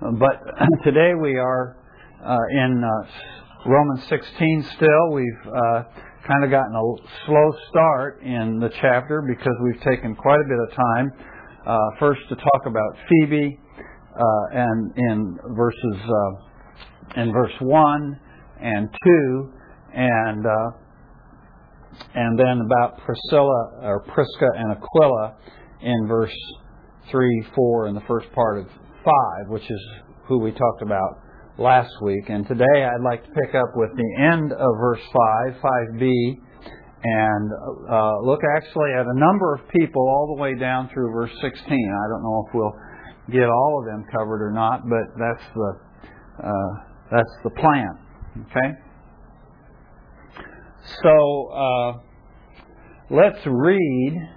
but today we are uh, in uh, Romans 16 still. We've uh, kind of gotten a slow start in the chapter because we've taken quite a bit of time uh, first to talk about Phoebe uh, and in verses uh, in verse 1 and 2 and and then about Priscilla or Prisca and Aquila in verse 3, 4, in the first part of 5, which is who we talked about last week. And today I'd like to pick up with the end of verse 5, 5b, and uh, look actually at a number of people all the way down through verse 16. I don't know if we'll get all of them covered or not, but that's the uh, that's the plan. Okay. So uh, let's read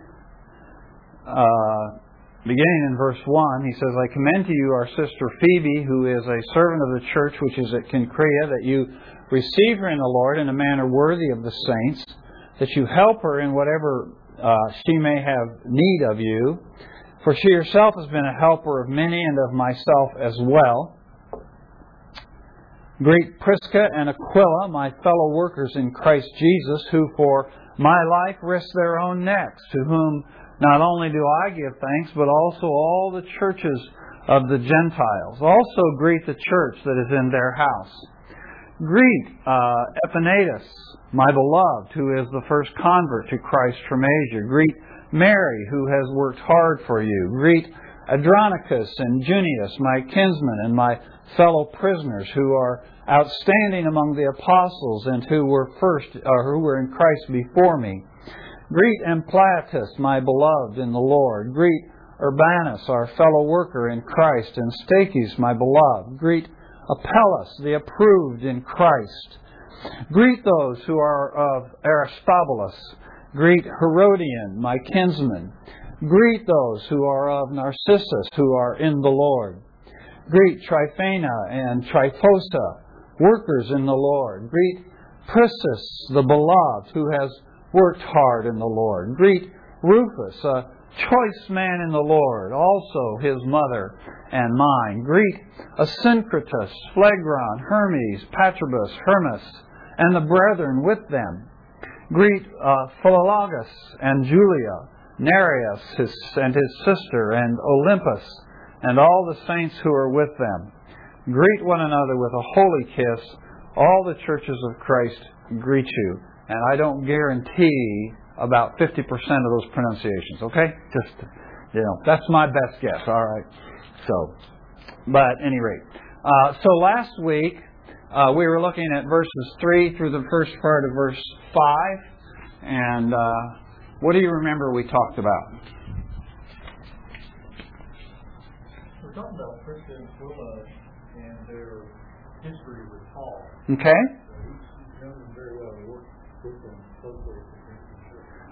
uh, beginning in verse 1, he says, I commend to you our sister Phoebe, who is a servant of the church which is at Cenchrea, that you receive her in the Lord in a manner worthy of the saints, that you help her in whatever uh, she may have need of you. For she herself has been a helper of many and of myself as well. Greet Prisca and Aquila, my fellow workers in Christ Jesus, who for my life risked their own necks, to whom not only do I give thanks, but also all the churches of the Gentiles. Also greet the church that is in their house. Greet uh, my beloved, who is the first convert to Christ from Asia. Greet Mary, who has worked hard for you. Greet Andronicus and Junius, my kinsmen and my fellow prisoners, who are outstanding among the apostles and who were first, or who were in Christ before me. Greet Ampliatus, my beloved in the Lord. Greet Urbanus, our fellow worker in Christ, and Stachys, my beloved. Greet Apelles, the approved in Christ. Greet those who are of Aristobulus. Greet Herodion, my kinsman. Greet those who are of Narcissus, who are in the Lord. Greet Tryphena and Tryphosa, workers in the Lord. Greet Priscus, the beloved, who has worked hard in the Lord. Greet Rufus, a choice man in the Lord, also his mother and mine. Greet Asyncritus, Phlegon, Hermes, Patrobas, Hermas, and the brethren with them. Greet uh, Philologus and Julia, Nereus his, and his sister, and Olympas, and all the saints who are with them. Greet one another with a holy kiss. All the churches of Christ greet you and I don't guarantee about 50% of those pronunciations, okay? Just, you know, that's my best guess, all right? So, but at any rate. Uh, so last week, uh, we were looking at verses 3 through the first part of verse 5, and uh, what do you remember we talked about? We're talking about Prisca and and their history with Paul. Okay.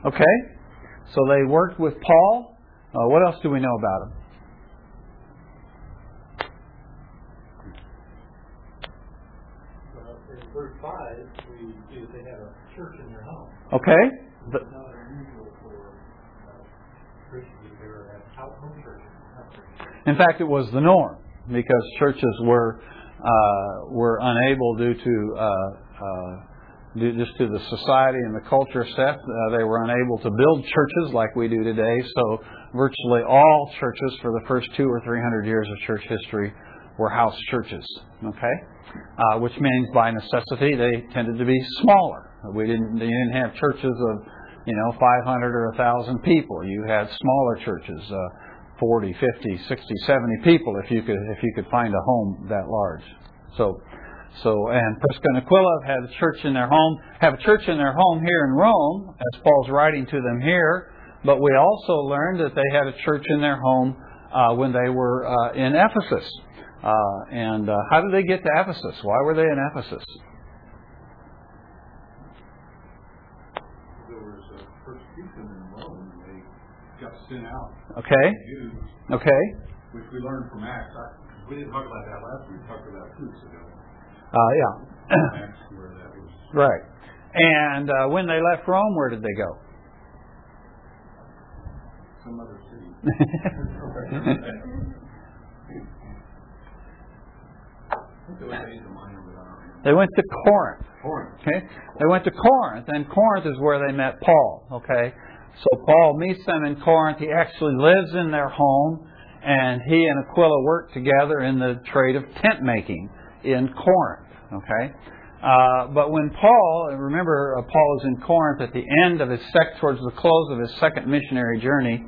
Okay? So they worked with Paul. Uh, what else do we know about him? Well, in verse 5, we see that they had a church in their home. Okay. The, not unusual for uh, Christians to have home churches. In fact, it was the norm because churches were uh, were unable due to uh, uh just to the society and the culture set. Uh, they were unable to build churches like we do today, so virtually all churches for the first two or three hundred years of church history were house churches. Okay, uh, which means by necessity they tended to be smaller. We didn't, you didn't have churches of you know 500 or 1,000 people. You had smaller churches. Uh, 40, 50, 60, 70 people if you could if you could find a home that large. So so, and Prisca and Aquila have had a church in their home, have a church in their home here in Rome, as Paul's writing to them here. But we also learned that they had a church in their home uh, when they were uh, in Ephesus. Uh, and uh, how did they get to Ephesus? Why were they in Ephesus? There was a persecution in Rome. They got sent out. Okay. Jews, okay. Which we learned from Acts. I, we didn't talk about that last week. We talked about two weeks ago. Uh, yeah. right. And uh, when they left Rome, where did they go? Some other city. They went to Corinth. Corinth. Okay? They went to Corinth, and Corinth is where they met Paul. Okay? So Paul meets them in Corinth. He actually lives in their home, and he and Aquila work together in the trade of tent making in Corinth. Okay? Uh, but when Paul, remember, uh, Paul is in Corinth at the end of his sec, towards the close of his second missionary journey,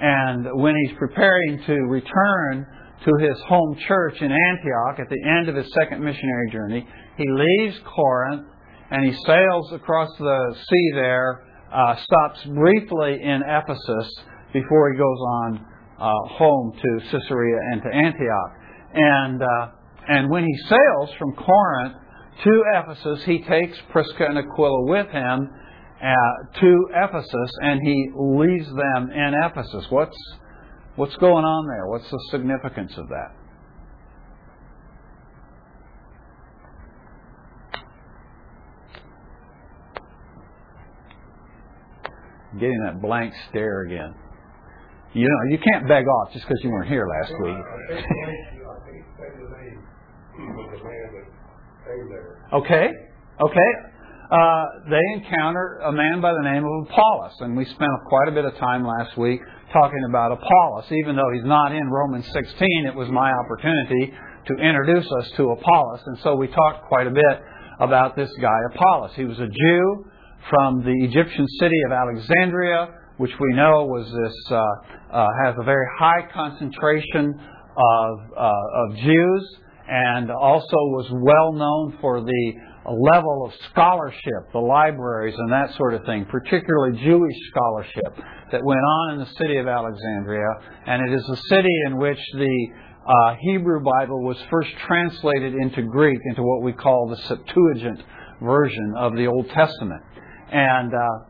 and when he's preparing to return to his home church in Antioch at the end of his second missionary journey, he leaves Corinth and he sails across the sea there, uh, stops briefly in Ephesus before he goes on uh, home to Caesarea and to Antioch. And uh, and when he sails from Corinth to Ephesus, he takes Prisca and Aquila with him uh, to Ephesus, and he leaves them in Ephesus. What's what's going on there? What's the significance of that? Getting that blank stare again. You know, you can't beg off just because you weren't here last week. Okay, okay. Uh, they encounter a man by the name of Apollos, and we spent quite a bit of time last week talking about Apollos. Even though he's not in Romans 16, it was my opportunity to introduce us to Apollos, and so we talked quite a bit about this guy Apollos. He was a Jew from the Egyptian city of Alexandria, which we know was this uh, uh, has a very high concentration of uh, of Jews, and also was well known for the level of scholarship, the libraries and that sort of thing, particularly Jewish scholarship that went on in the city of Alexandria. And it is the city in which the uh, Hebrew Bible was first translated into Greek, into what we call the Septuagint version of the Old Testament. And uh,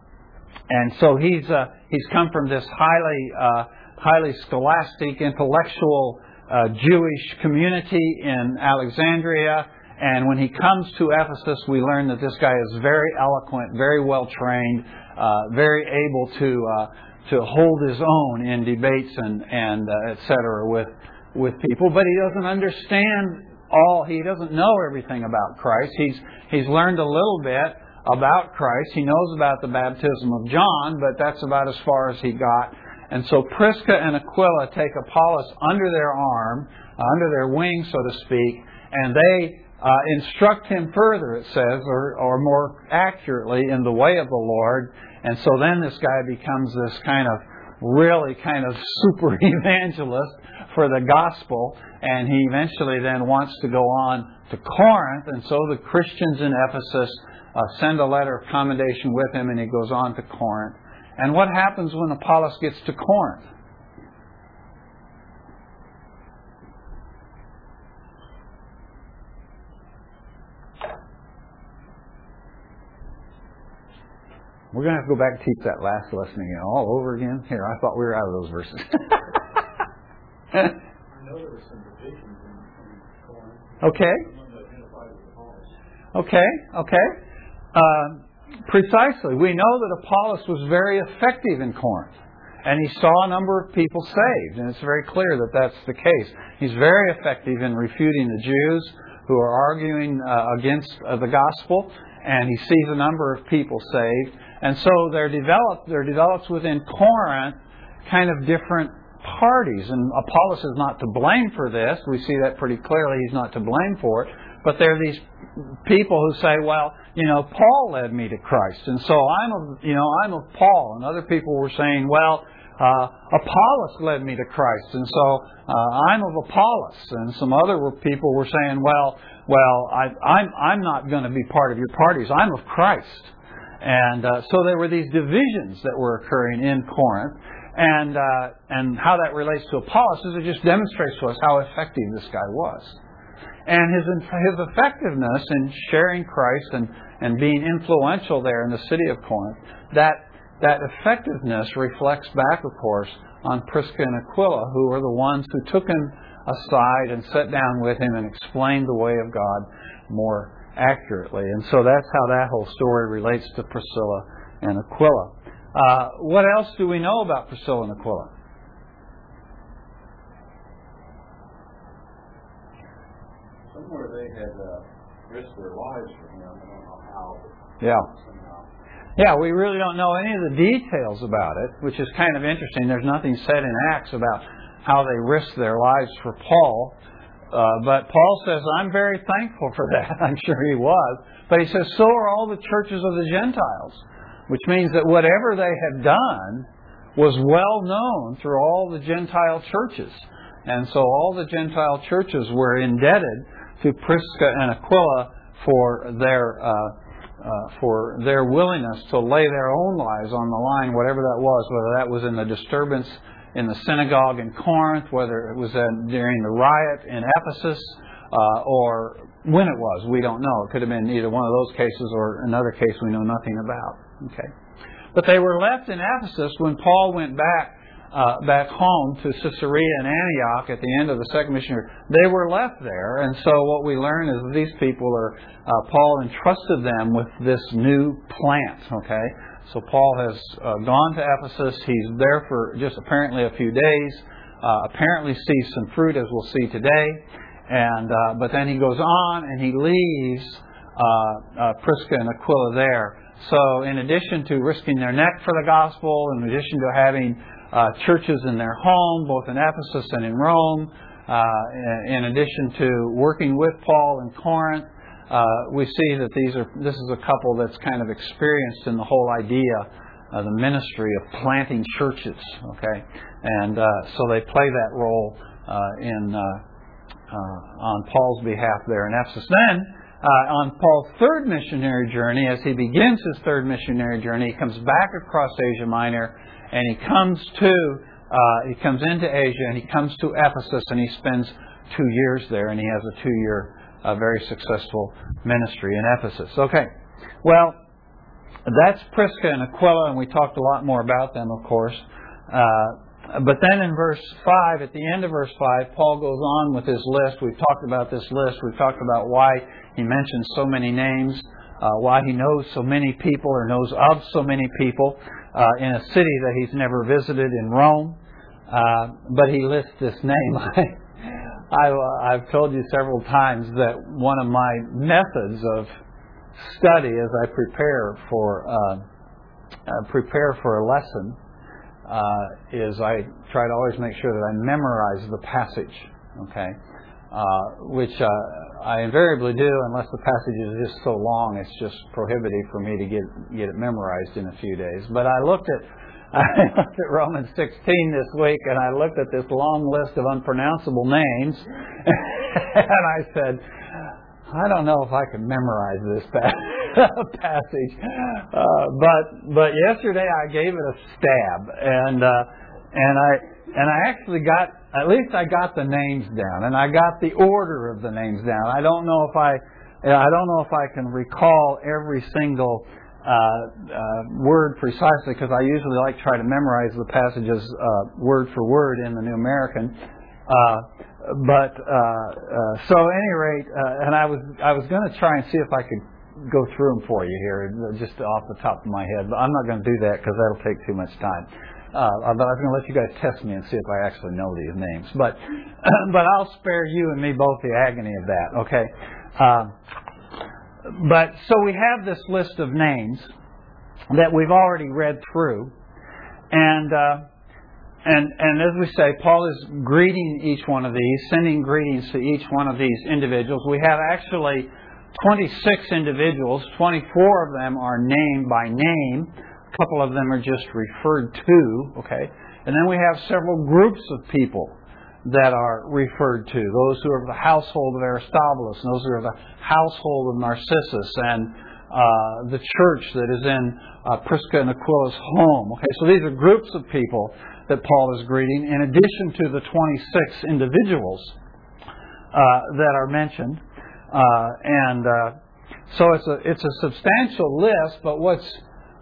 and so he's uh, he's come from this highly uh, highly scholastic, intellectual uh, Jewish community in Alexandria. And when he comes to Ephesus, we learn that this guy is very eloquent, very well trained, uh, very able to uh, to hold his own in debates and and uh, et cetera with with people. But he doesn't understand all. He doesn't know everything about Christ. He's he's learned a little bit about Christ. He knows about the baptism of John, but that's about as far as he got. And so Prisca and Aquila take Apollos under their arm, uh, under their wing, so to speak, and they uh, instruct him further, it says, or, or more accurately, in the way of the Lord. And so then this guy becomes this kind of really kind of super evangelist for the gospel, and he eventually then wants to go on to Corinth, and so the Christians in Ephesus uh, send a letter of commendation with him, and he goes on to Corinth. And what happens when Apollos gets to Corinth? We're going to have to go back and teach that last lesson again, all over again. Here, I thought we were out of those verses. I know there were some divisions in, in Corinth. okay, One that identified with Apollos. okay, okay. Uh, precisely. We know that Apollos was very effective in Corinth. And he saw a number of people saved, and it's very clear that that's the case. He's very effective in refuting the Jews who are arguing uh, against uh, the gospel, and he sees a number of people saved. And so there developed there develops within Corinth kind of different parties, and Apollos is not to blame for this. We see that pretty clearly. He's not to blame for it. But there are these people who say, "Well, you know, Paul led me to Christ, and so I'm of you know I'm of Paul." And other people were saying, "Well." Uh, Apollos led me to Christ, and so uh, I'm of Apollos. And some other people were saying, "Well, well, I, I'm I'm not going to be part of your parties. I'm of Christ." And uh, so there were these divisions that were occurring in Corinth, and uh, and how that relates to Apollos is it just demonstrates to us how effective this guy was, and his his effectiveness in sharing Christ and and being influential there in the city of Corinth. That that effectiveness reflects back, of course, on Prisca and Aquila, who were the ones who took him aside and sat down with him and explained the way of God more accurately. And so that's how that whole story relates to Priscilla and Aquila. Uh, what else do we know about Priscilla and Aquila? Somewhere they had uh, risked their lives for him. I don't know how. Yeah. Yeah, we really don't know any of the details about it, which is kind of interesting. There's nothing said in Acts about how they risked their lives for Paul. Uh, but Paul says, I'm very thankful for that. I'm sure he was. But he says, so are all the churches of the Gentiles, which means that whatever they had done was well known through all the Gentile churches. And so all the Gentile churches were indebted to Prisca and Aquila for their uh, uh, for their willingness to lay their own lives on the line, whatever that was, whether that was in the disturbance in the synagogue in Corinth, whether it was during the riot in Ephesus, uh, or when it was, we don't know. It could have been either one of those cases or another case we know nothing about. Okay, but they were left in Ephesus when Paul went back uh, back home to Caesarea and Antioch at the end of the second mission year. They were left there, and so what we learn is these people are uh, Paul entrusted them with this new plant. Okay, so Paul has uh, gone to Ephesus. He's there for just apparently a few days. Uh, apparently sees some fruit, as we'll see today, and uh, but then he goes on and he leaves uh, Prisca and Aquila there. So, in addition to risking their neck for the gospel, in addition to having uh, churches in their home, both in Ephesus and in Rome, uh, in addition to working with Paul in Corinth, uh, we see that these are this is a couple that's kind of experienced in the whole idea of the ministry of planting churches. Okay, and uh, so they play that role uh, in uh, on Paul's behalf there in Ephesus. Then. On Paul's third missionary journey, as he begins his third missionary journey, he comes back across Asia Minor and he comes to uh, he comes into Asia and he comes to Ephesus and he spends two years there and he has a two year uh, very successful ministry in Ephesus. Okay, well that's Prisca and Aquila and we talked a lot more about them, of course. Uh, but then in verse 5, at the end of verse 5, Paul goes on with his list. We've talked about this list. We've talked about why he mentions so many names, uh, why he knows so many people or knows of so many people uh, in a city that he's never visited in Rome. Uh, but he lists this name. I, I've told you several times that one of my methods of study as I prepare for uh, uh, prepare for a lesson uh, is I try to always make sure that I memorize the passage. Okay, which I invariably do unless the passage is just so long it's just prohibitive for me to get get it memorized in a few days. But I looked at I looked at Romans 16 this week and I looked at this long list of unpronounceable names and I said, I don't know if I can memorize this passage. Uh, but but yesterday I gave it a stab and uh, and I and I actually got at least I got the names down and I got the order of the names down. I don't know if I I don't know if I can recall every single uh, uh, word precisely because I usually like to try to memorize the passages uh, word for word in the New American. Uh, but uh, uh, so, at any rate, and I was I was going to try and see if I could go through them for you here, just off the top of my head. But I'm not going to do that because that'll take too much time. Uh, I was going to let you guys test me and see if I actually know these names. But but I'll spare you and me both the agony of that. Okay. Uh, but so we have this list of names that we've already read through, and uh, and and as we say, Paul is greeting each one of these, sending greetings to each one of these individuals. We have actually 26 individuals. 24 of them are named by name. A couple of them are just referred to. Okay, and then we have several groups of people that are referred to. Those who are of the household of Aristobulus, and those who are of the household of Narcissus, and uh, the church that is in uh, Prisca and Aquila's home. Okay, so these are groups of people that Paul is greeting, in addition to the 26 individuals uh, that are mentioned. Uh, and uh, so it's a it's a substantial list. But what's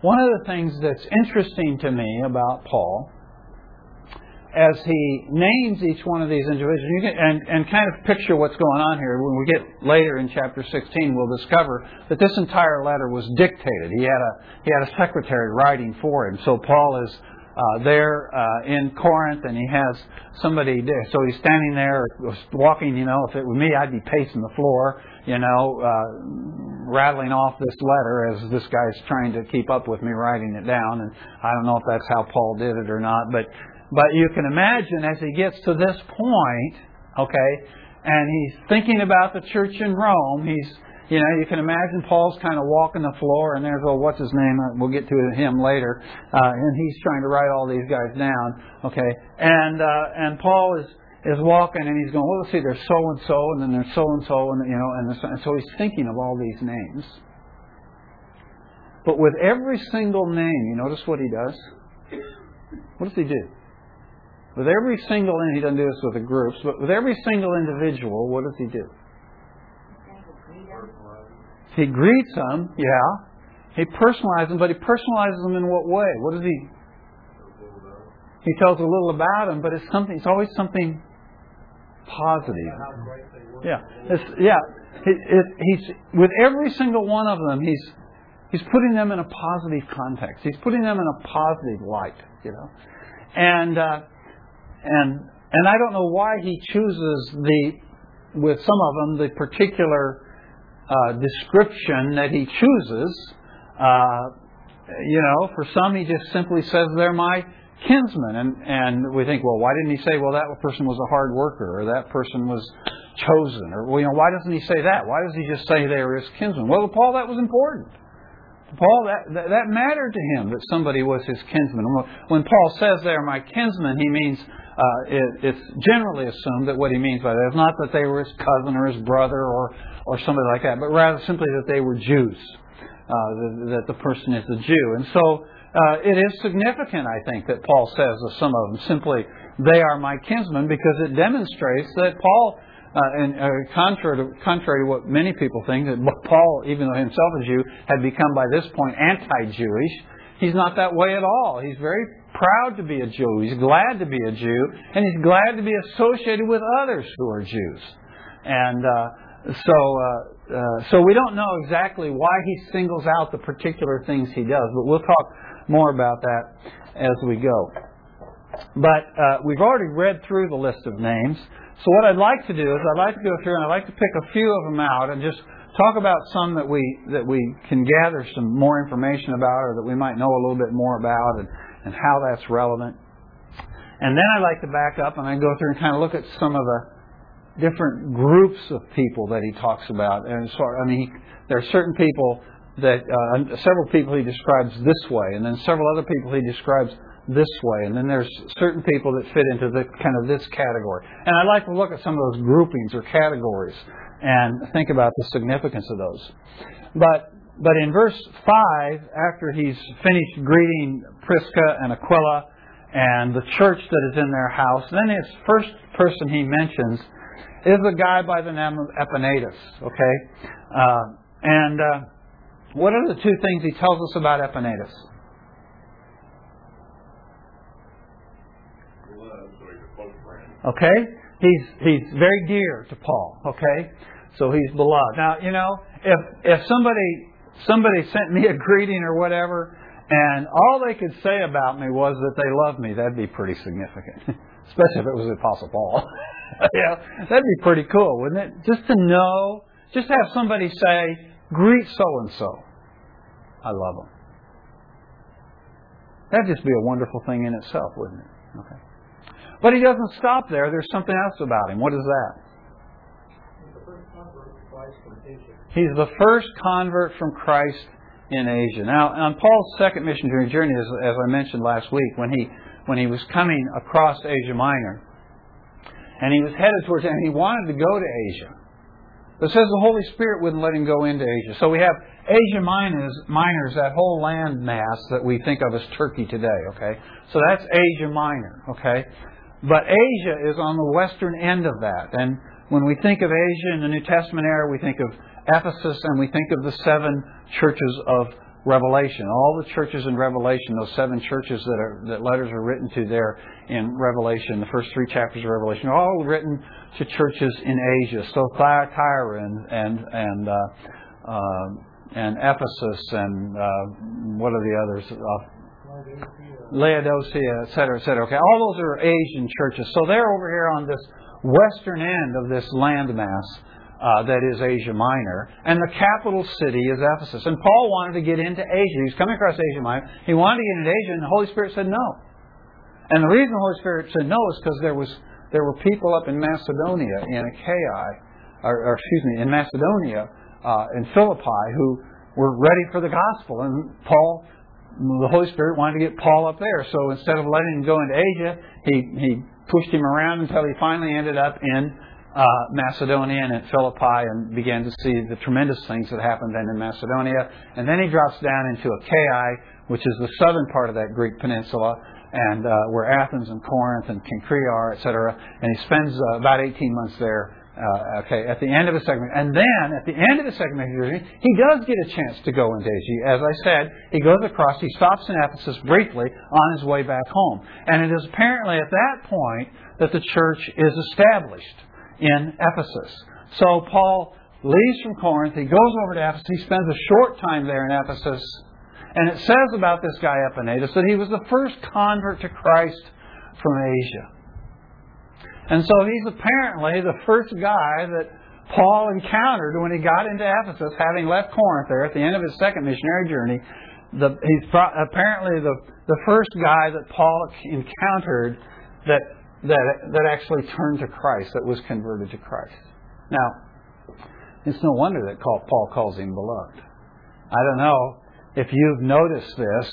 one of the things that's interesting to me about Paul as he names each one of these individuals, can, and, and kind of picture what's going on here. When we get later in chapter 16, we'll discover that this entire letter was dictated. He had a he had a secretary writing for him. So Paul is uh, there uh, in Corinth, and he has somebody there. So he's standing there, walking. You know, if it were me, I'd be pacing the floor. You know, uh, rattling off this letter as this guy's trying to keep up with me writing it down. And I don't know if that's how Paul did it or not, but but you can imagine as he gets to this point, okay, and he's thinking about the church in Rome. He's you know, you can imagine Paul's kind of walking the floor, and there's, oh, what's his name? We'll get to him later. Uh, and he's trying to write all these guys down. Okay, and uh, and Paul is is walking, and he's going, well, let's see, there's so and so, and then there's so and so, and you know, and, so he's thinking of all these names. But with every single name, you notice what he does. What does he do? With every single, and he doesn't do this with the groups, but with every single individual, what does he do? He greets them, yeah. He personalizes them, but he personalizes them in what way? What does he? He tells a little about them, but it's something. It's always something positive. Yeah, it's, yeah. It, it, he's with every single one of them. He's he's putting them in a positive context. He's putting them in a positive light. You know, and uh, and and I don't know why he chooses the with some of them the particular uh, description that he chooses. Uh, you know, for some he just simply says they're my kinsmen, and and we think, well, why didn't he say, well, that person was a hard worker, or that person was chosen, or well, you know, why doesn't he say that? Why does he just say they were his kinsmen? Well, to Paul, that was important. Paul, that, that, that mattered to him that somebody was his kinsman. When Paul says they are my kinsmen, he means uh, it, it's generally assumed that what he means by that is not that they were his cousin or his brother or, or somebody like that, but rather simply that they were Jews, uh, that, that, the person is a Jew. And so uh, it is significant, I think, that Paul says of some of them simply, they are my kinsmen, because it demonstrates that Paul, uh, and uh, contrary, to, contrary to what many people think, that Paul, even though himself a Jew, had become by this point anti-Jewish. He's not that way at all. He's very proud to be a Jew. He's glad to be a Jew, and he's glad to be associated with others who are Jews. And uh, so, uh, uh, so we don't know exactly why he singles out the particular things he does, but we'll talk more about that as we go. But uh, we've already read through the list of names. So what I'd like to do is I'd like to go through and I'd like to pick a few of them out and just talk about some that we that we can gather some more information about or that we might know a little bit more about and and how that's relevant. And then I'd like to back up and I go through and kind of look at some of the different groups of people that he talks about. And so, I mean, he, there are certain people that uh, several people he describes this way, and then several other people he describes this way, and then there's certain people that fit into the kind of this category. And I like to look at some of those groupings or categories and think about the significance of those. But but in verse 5, after he's finished greeting Prisca and Aquila and the church that is in their house, then his first person he mentions is a guy by the name of Epaenetus. Okay? Uh, and uh, what are the two things he tells us about Epaenetus? Okay? He's, he's very dear to Paul. Okay? So he's beloved. Now, you know, if, if somebody somebody sent me a greeting or whatever, and all they could say about me was that they loved me, that'd be pretty significant. Especially if it was Apostle Paul. yeah, that'd be pretty cool, wouldn't it? Just to know, just have somebody say, greet so and so. I love them. That'd just be a wonderful thing in itself, wouldn't it? Okay. But he doesn't stop there. There's something else about him. What is that? He's the first convert from Christ in Asia. Now, on Paul's second missionary journey, as, as I mentioned last week, when he when he was coming across Asia Minor, and he was headed towards, and he wanted to go to Asia. But it says the Holy Spirit wouldn't let him go into Asia. So we have Asia Minor, Minor Minors, that whole land mass that we think of as Turkey today, okay? So that's Asia Minor, okay? But Asia is on the western end of that. And when we think of Asia in the New Testament era, we think of Ephesus and we think of the seven churches of Revelation. All the churches in Revelation, those seven churches that are that letters are written to there in Revelation, the first three chapters of Revelation, are all written to churches in Asia. So Thyatira and and and uh, uh, and Ephesus and uh, what are the others? Uh, Laodicea, et cetera, et cetera. Okay, all those are Asian churches. So they're over here on this western end of this landmass uh, that is Asia Minor, and the capital city is Ephesus. And Paul wanted to get into Asia. He was coming across Asia Minor. He wanted to get into Asia, and the Holy Spirit said no. And the reason the Holy Spirit said no is because there was there were people up in Macedonia, in Achaia, or, or excuse me, in Macedonia, uh, in Philippi, who were ready for the gospel. And Paul, the Holy Spirit wanted to get Paul up there. So instead of letting him go into Asia, he, he pushed him around until he finally ended up in uh, Macedonia and at Philippi and began to see the tremendous things that happened then in Macedonia. And then he drops down into Achaia, which is the southern part of that Greek peninsula, and uh, where Athens and Corinth and Cenchrea are, etc. And he spends uh, about 18 months there uh, okay, at the end of his second, and then at the end of the second he does get a chance to go into Asia. As I said, he goes across. He stops in Ephesus briefly on his way back home, and it is apparently at that point that the church is established in Ephesus. So Paul leaves from Corinth. He goes over to Ephesus. He spends a short time there in Ephesus, and it says about this guy Epaenetus that he was the first convert to Christ from Asia. And so he's apparently the first guy that Paul encountered when he got into Ephesus, having left Corinth there at the end of his second missionary journey. The, he's pro- apparently the, the first guy that Paul encountered that, that, that actually turned to Christ, that was converted to Christ. Now, it's no wonder that Paul calls him beloved. I don't know if you've noticed this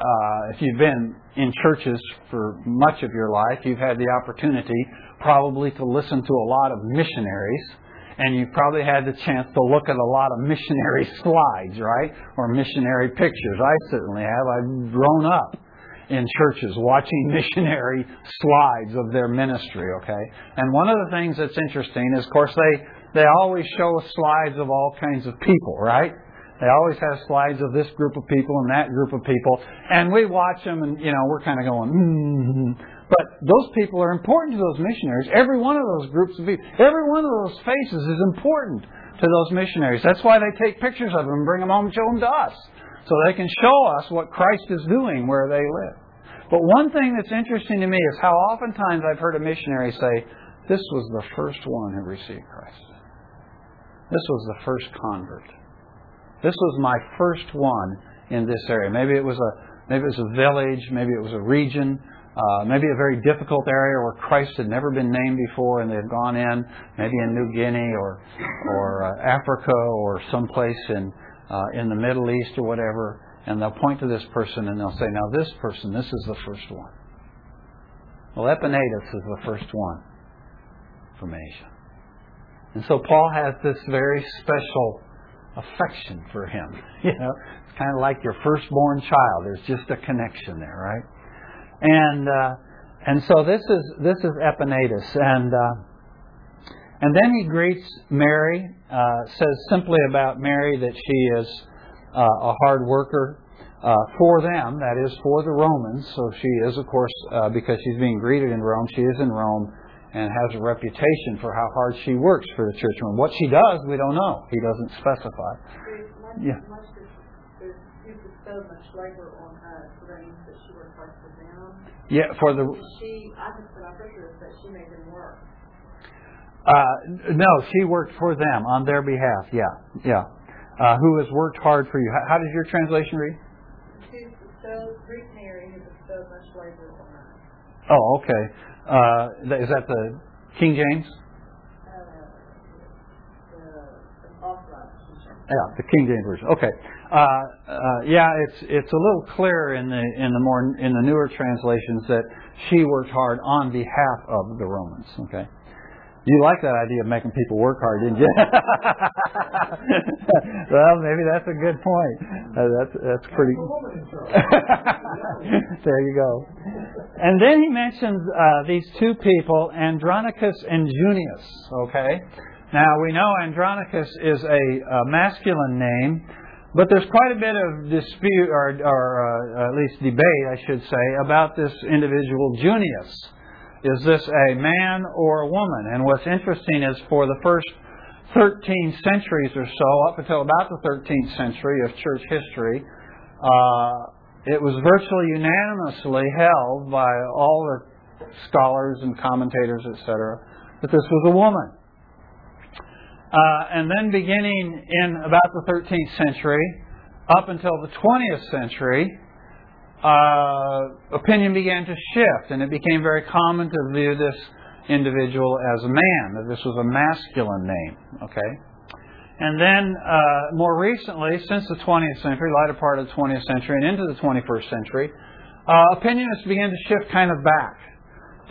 uh, if you've been in churches for much of your life, you've had the opportunity probably to listen to a lot of missionaries, and you've probably had the chance to look at a lot of missionary slides, right? Or missionary pictures. I certainly have. I've grown up in churches watching missionary slides of their ministry, okay? And one of the things that's interesting is, of course, they, they always show slides of all kinds of people, right? They always have slides of this group of people and that group of people, and we watch them, and you know we're kind of going, mm-hmm. but those people are important to those missionaries. Every one of those groups of people, every one of those faces is important to those missionaries. That's why they take pictures of them and bring them home and show them to us, so they can show us what Christ is doing where they live. But one thing that's interesting to me is how oftentimes I've heard a missionary say, "This was the first one who received Christ. This was the first convert." This was my first one in this area. Maybe it was a maybe it was a village, maybe it was a region, uh, maybe a very difficult area where Christ had never been named before, and they had gone in, maybe in New Guinea or or uh, Africa or someplace in uh, in the Middle East or whatever, and they'll point to this person and they'll say, "Now this person, this is the first one." Well, Epaenetus is the first one from Asia, and so Paul has this very special affection for him. You know, it's kind of like your firstborn child. There's just a connection there, right? And uh, and so this is this is Epaenetus, and uh, and then he greets Mary. Uh, says simply about Mary that she is uh, a hard worker uh, for them, that is for the Romans. So she is, of course, uh, because she's being greeted in Rome. She is in Rome and has a reputation for how hard she works for the church. And what she does, we don't know. He doesn't specify. yeah. Yeah, for the. She, I just put pictures that she made them work. Uh, no, she worked for them on their behalf. Yeah, yeah. Uh, who has worked hard for you? How, how does your translation read? She Greek Mary who bestowed much labor on us. Oh, okay. Uh, is that the King James? Yeah, the King James version. Okay. Uh, uh, yeah, it's it's a little clearer in the in the more in the newer translations that she worked hard on behalf of the Romans. Okay. You like that idea of making people work hard, didn't you? well, maybe that's a good point. Uh, that's that's pretty. there you go. And then he mentions uh, these two people, Andronicus and Junius. Okay. Now we know Andronicus is a, a masculine name, but there's quite a bit of dispute, or, or uh, at least debate, I should say, about this individual Junius. Is this a man or a woman? And what's interesting is for the first 13 centuries or so, up until about the 13th century of church history, uh, it was virtually unanimously held by all the scholars and commentators, etc., that this was a woman. Uh, and then beginning in about the 13th century, up until the 20th century, uh, opinion began to shift, and it became very common to view this individual as a man, that this was a masculine name. Okay? And then, uh, more recently, since the 20th century, latter part of the 20th century, and into the 21st century, uh, opinions began to shift kind of back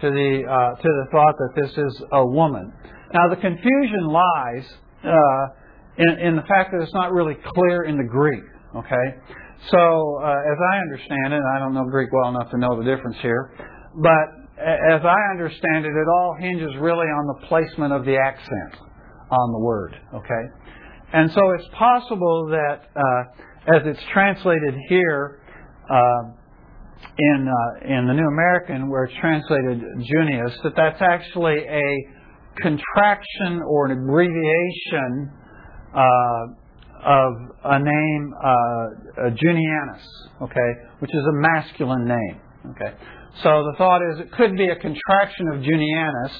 to the uh, to the thought that this is a woman. Now, the confusion lies uh, in, in the fact that it's not really clear in the Greek. Okay, so uh, as I understand it, I don't know Greek well enough to know the difference here, but as I understand it, it all hinges really on the placement of the accent on the word. Okay, and so it's possible that uh, as it's translated here. Uh, in uh, in the New American, where it's translated Junius, that that's actually a contraction or an abbreviation uh, of a name, uh, Junianus, okay, which is a masculine name, okay. So the thought is it could be a contraction of Junianus,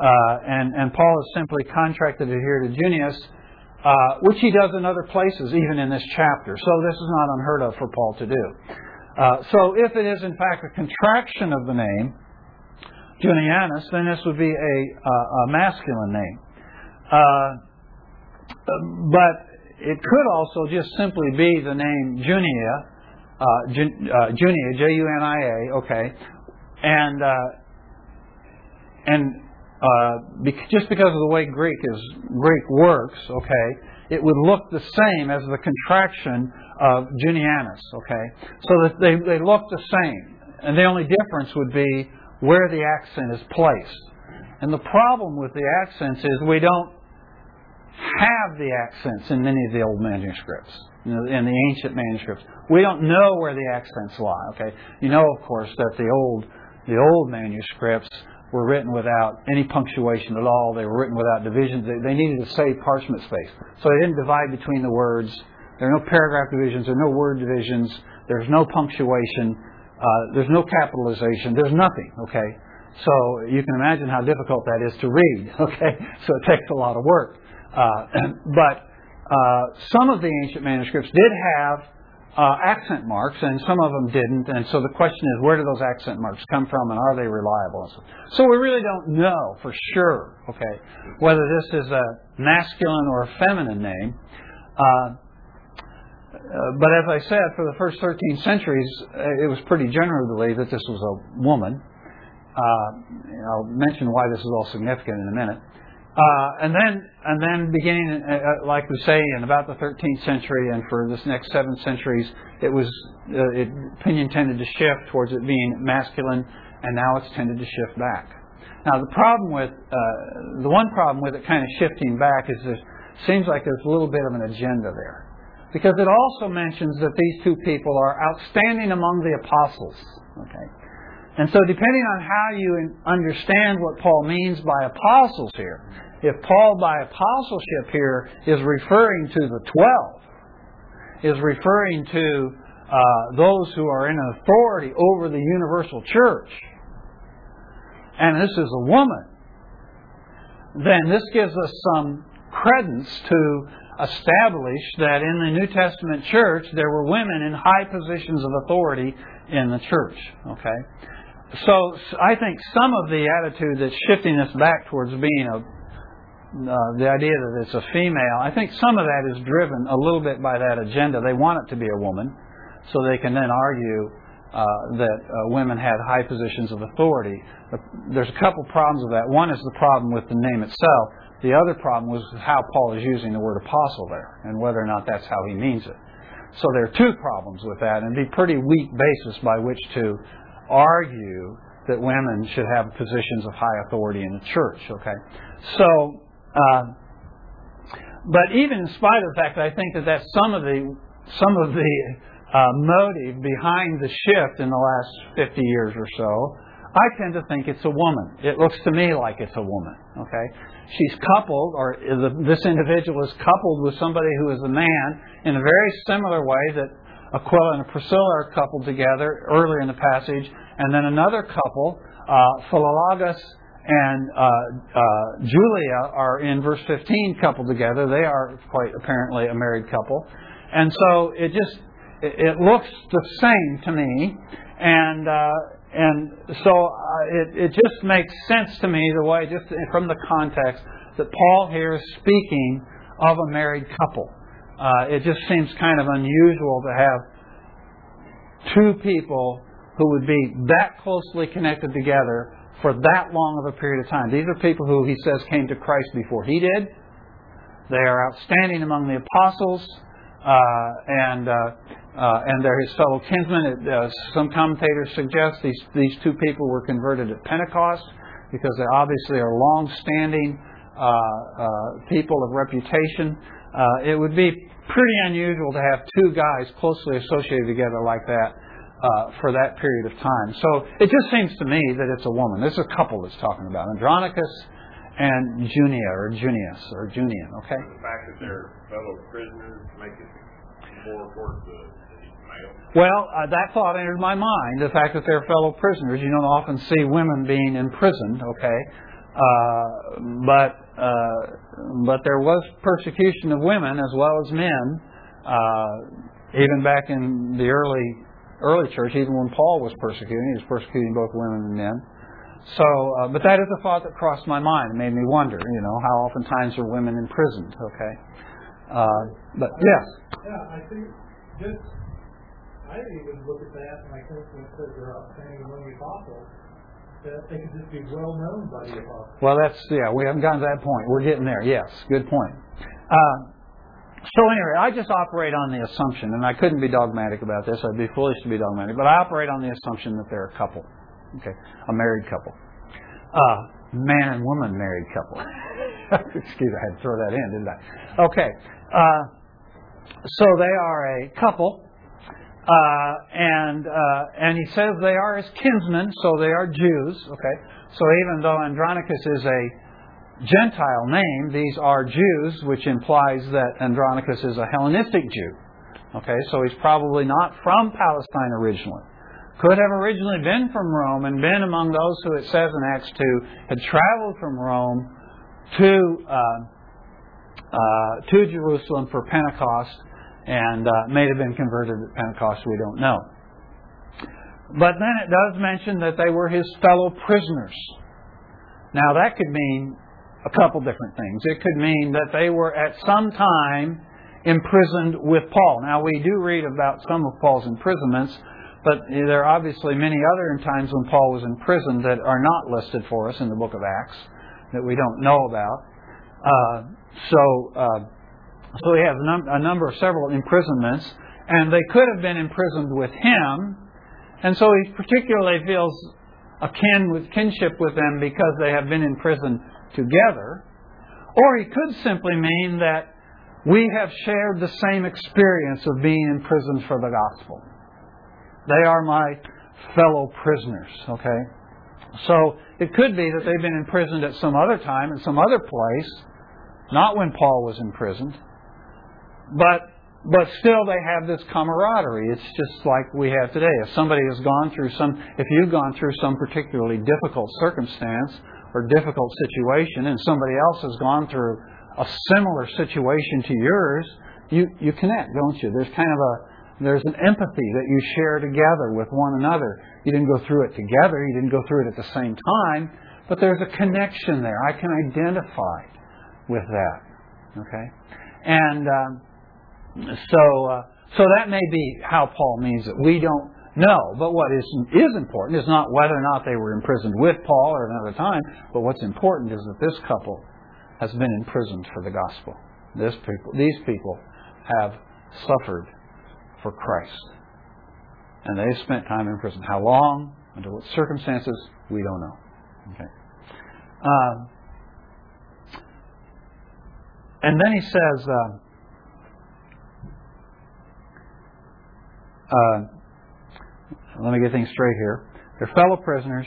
uh, and and Paul has simply contracted it here to Junius, uh, which he does in other places, even in this chapter. So this is not unheard of for Paul to do. Uh, so if it is in fact a contraction of the name, Junianus, then this would be a, a masculine name. Uh, but it could also just simply be the name Junia, uh, uh, Junia, J-U-N-I-A, okay, and uh, and uh, be, just because of the way Greek is Greek works, okay, it would look the same as the contraction of Junianus, okay, so that they they look the same, and the only difference would be where the accent is placed. And the problem with the accents is we don't have the accents in many of the old manuscripts, in the ancient manuscripts. We don't know where the accents lie. Okay, you know, of course, that the old the old manuscripts were written without any punctuation at all. They were written without divisions. They, they needed to save parchment space, so they didn't divide between the words. There are no paragraph divisions. There are no word divisions. There's no punctuation. Uh, there's no capitalization. There's nothing. Okay, so you can imagine how difficult that is to read. Okay, so it takes a lot of work. Uh, but uh, some of the ancient manuscripts did have uh, accent marks, and some of them didn't. And so the question is, where do those accent marks come from, and are they reliable? So we really don't know for sure, okay, whether this is a masculine or a feminine name. Uh, but as I said, for the first 13 centuries, it was pretty generally believed that this was a woman. Uh, I'll mention why this is all significant in a minute. Uh, and then, and then beginning, uh, uh, like we say, in about the 13th century, and for this next seven centuries, it was uh, it, opinion tended to shift towards it being masculine, and now it's tended to shift back. Now, the problem with uh, the one problem with it kind of shifting back is it seems like there's a little bit of an agenda there, because it also mentions that these two people are outstanding among the apostles. Okay, and so, depending on how you understand what Paul means by apostles here, if Paul, by apostleship here, is referring to the twelve, is referring to uh, those who are in authority over the universal church, and this is a woman, then this gives us some credence to establish that in the New Testament church there were women in high positions of authority in the church. Okay? So I think some of the attitude that's shifting us back towards being a uh, the idea that it's a female, I think some of that is driven a little bit by that agenda. They want it to be a woman, so they can then argue uh, that uh, women had high positions of authority. There's a couple problems with that. One is the problem with the name itself. The other problem was how Paul is using the word apostle there, and whether or not that's how he means it. So there are two problems with that, and it'd be pretty weak basis by which to argue that women should have positions of high authority in the church. Okay, so uh, but even in spite of the fact that I think that that's some of the some of the uh, motive behind the shift in the last 50 years or so, I tend to think it's a woman. It looks to me like it's a woman. Okay, she's coupled, or this individual is coupled with somebody who is a man in a very similar way that Aquila and Priscilla are coupled together earlier in the passage, and then another couple, uh, Philologus and uh, uh, Julia, are in verse 15 coupled together. They are quite apparently a married couple, and so it just it, looks the same to me, and uh, and so uh, it it just makes sense to me the way just from the context that Paul here is speaking of a married couple. Uh, it just seems kind of unusual to have two people who would be that closely connected together for that long of a period of time. These are people who he says came to Christ before he did. They are outstanding among the apostles, uh, and uh, uh, and they're his fellow kinsmen. It, uh, some commentators suggest these these two people were converted at Pentecost because they obviously are long-standing uh, uh, people of reputation. it would be pretty unusual to have two guys closely associated together like that uh, for that period of time. So it just seems to me that it's a woman. There's a couple that's talking about Andronicus and Junia or Junius or Junian. Okay. The fact that they're fellow prisoners make it more towards the, male. Well, uh, that thought entered my mind. The fact that they're fellow prisoners. You don't often see women being imprisoned. Okay. Uh, but uh, but there was persecution of women as well as men, uh, even back in the early early church, even when Paul was persecuting, he was persecuting both women and men. So, uh, but that is a thought that crossed my mind. It made me wonder, you know, how oftentimes are women imprisoned? Okay, uh, but yes. Yeah, I think just I even look at that, and I think when it says they're outstanding among the apostles, that they could just be well known by the apostles. Well, that's yeah. We haven't gotten to that point. We're getting there. Yes, good point. Uh, so anyway, I just operate on the assumption, and I couldn't be dogmatic about this. I'd be foolish to be dogmatic, but I operate on the assumption that they're a couple, okay, a married couple, uh, man and woman married couple. Excuse, me, I had to throw that in, didn't I? Okay, uh, so they are a couple, uh, and uh, and he says they are his kinsmen, so they are Jews. Okay, so even though Andronicus is a Gentile name, these are Jews, which implies that Andronicus is a Hellenistic Jew. Okay, so he's probably not from Palestine originally. Could have originally been from Rome and been among those who it says in Acts 2 had traveled from Rome to uh, uh, to Jerusalem for Pentecost and uh, may have been converted at Pentecost. We don't know. But then it does mention that they were his fellow prisoners. Now that could mean a couple different things. It could mean that they were at some time imprisoned with Paul. Now, we do read about some of Paul's imprisonments, but there are obviously many other times when Paul was imprisoned that are not listed for us in the book of Acts that we don't know about. Uh, so, uh, so we have a, num- a number of several imprisonments, and they could have been imprisoned with him, and so he particularly feels a kin with kinship with them because they have been in prison together. Or he could simply mean that we have shared the same experience of being in prison for the gospel. They are my fellow prisoners, okay? So it could be that they've been imprisoned at some other time in some other place, not when Paul was imprisoned, but but still they have this camaraderie. It's just like we have today. If somebody has gone through some, if you've gone through some particularly difficult circumstance, or difficult situation and somebody else has gone through a similar situation to yours, you, you connect, don't you? There's kind of a there's an empathy that you share together with one another. You didn't go through it together, you didn't go through it at the same time, but there's a connection there. I can identify with that. Okay? And um, so uh, so that may be how Paul means it. We don't no, but what is, is important is not whether or not they were imprisoned with Paul or another time, but what's important is that this couple has been imprisoned for the gospel. This people, these people have suffered for Christ. And they spent time in prison. How long, under what circumstances, we don't know. Okay. Um, and then he says, uh, uh, let me get things straight here. They're fellow prisoners.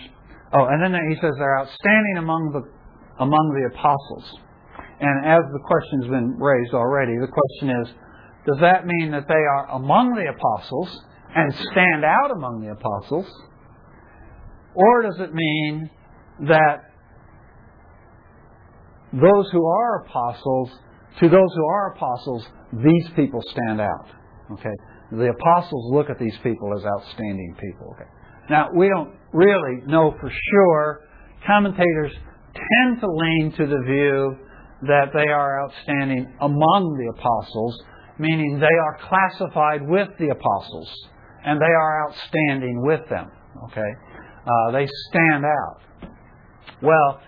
Oh, and then he says they're outstanding among the among the apostles. And as the question's been raised already, the question is, does that mean that they are among the apostles and stand out among the apostles? Or does it mean that those who are apostles, to those who are apostles, these people stand out? Okay? The apostles look at these people as outstanding people. Okay? Now, we don't really know for sure. Commentators tend to lean to the view that they are outstanding among the apostles, meaning they are classified with the apostles and they are outstanding with them. Okay? Uh, they stand out. Well,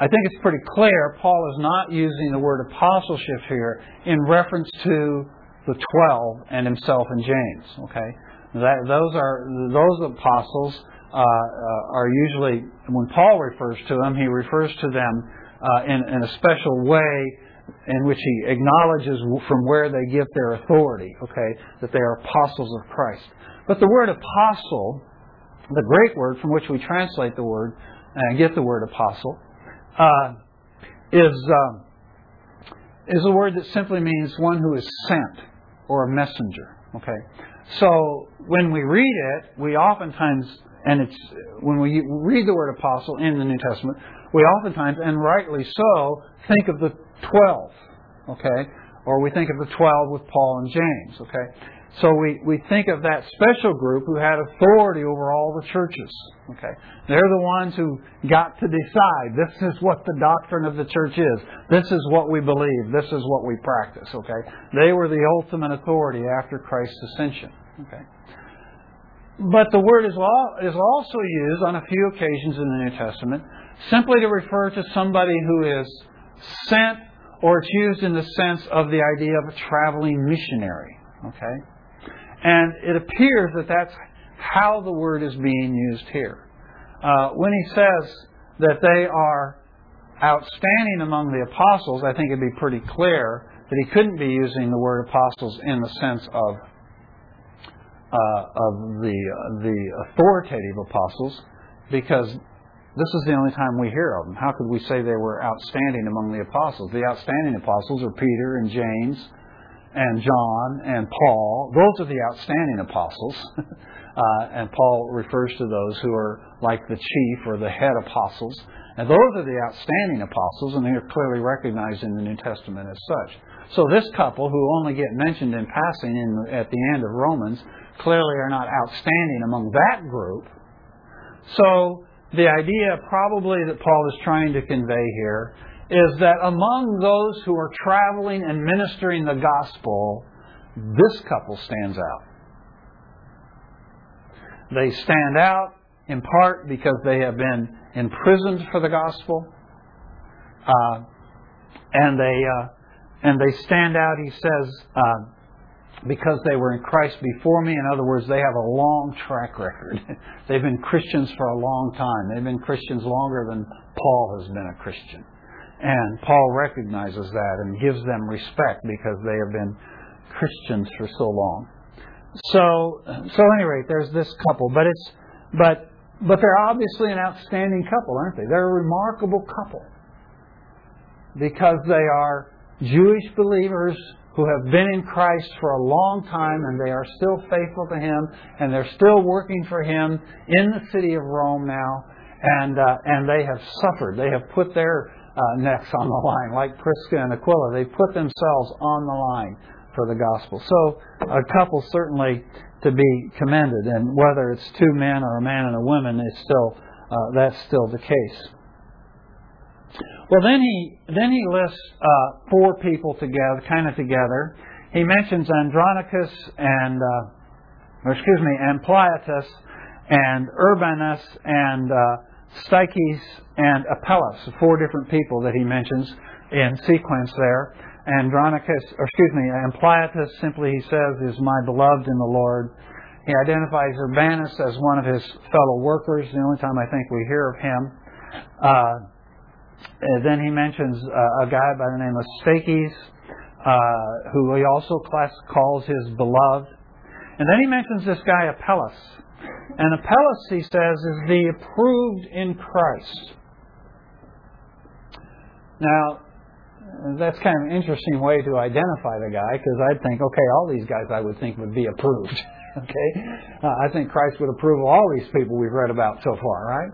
I think it's pretty clear Paul is not using the word apostleship here in reference to the twelve and himself and James. Okay, that, those are those apostles uh, uh, are usually when Paul refers to them, he refers to them uh, in, in a special way in which he acknowledges from where they get their authority. Okay, that they are apostles of Christ. But the word apostle, the Greek word from which we translate the word and get the word apostle, uh, is uh, is a word that simply means one who is sent or a messenger. Okay, so when we read it, we oftentimes and it's when we read the word apostle in the New Testament, we oftentimes and rightly so think of the twelve. Okay, or we think of the twelve with Paul and James. Okay, so we, we think of that special group who had authority over all the churches. Okay. They're the ones who got to decide this is what the doctrine of the church is. This is what we believe. This is what we practice. Okay. They were the ultimate authority after Christ's ascension. Okay. But the word is, is also used on a few occasions in the New Testament simply to refer to somebody who is sent, or it's used in the sense of the idea of a traveling missionary. Okay? And it appears that that's how the word is being used here. Uh, when he says that they are outstanding among the apostles, I think it'd be pretty clear that he couldn't be using the word apostles in the sense of uh, of the uh, the authoritative apostles, because this is the only time we hear of them. How could we say they were outstanding among the apostles? The outstanding apostles are Peter and James and John and Paul. Those are the outstanding apostles. uh, and Paul refers to those who are like the chief or the head apostles. And those are the outstanding apostles, and they are clearly recognized in the New Testament as such. So this couple, who only get mentioned in passing in, at the end of Romans, clearly are not outstanding among that group. So the idea probably that Paul is trying to convey here is that among those who are traveling and ministering the gospel, this couple stands out. They stand out in part because they have been imprisoned for the gospel, uh, and they uh, and they stand out. He says uh, because they were in Christ before me. In other words, they have a long track record. They've been Christians for a long time. They've been Christians longer than Paul has been a Christian. And Paul recognizes that and gives them respect because they have been Christians for so long. So, so at any rate, there's this couple, but it's, but, but they're obviously an outstanding couple, aren't they? They're a remarkable couple because they are Jewish believers who have been in Christ for a long time and they are still faithful to Him and they're still working for Him in the city of Rome now and uh, and they have suffered. They have put their uh, necks on the line, like Prisca and Aquila. They put themselves on the line for the gospel. So a couple certainly to be commended, and whether it's two men or a man and a woman, it's still uh, that's still the case. Well, then he then he lists uh, four people together, kind of together. He mentions Andronicus and, uh, excuse me, Ampliatus and Urbanus and uh, and Apelles, four different people that he mentions in sequence there. Andronicus, or excuse me, Ampliatus simply he says is my beloved in the Lord. He identifies Urbanus as one of his fellow workers, the only time I think we hear of him. Uh, then he mentions uh, a guy by the name of Stachys, uh, who he also class, calls his beloved. And then he mentions this guy Apelles. And Apelles, he says, is the approved in Christ. Now, that's kind of an interesting way to identify the guy because I'd think, okay, all these guys I would think would be approved. okay, uh, I think Christ would approve all these people we've read about so far, right?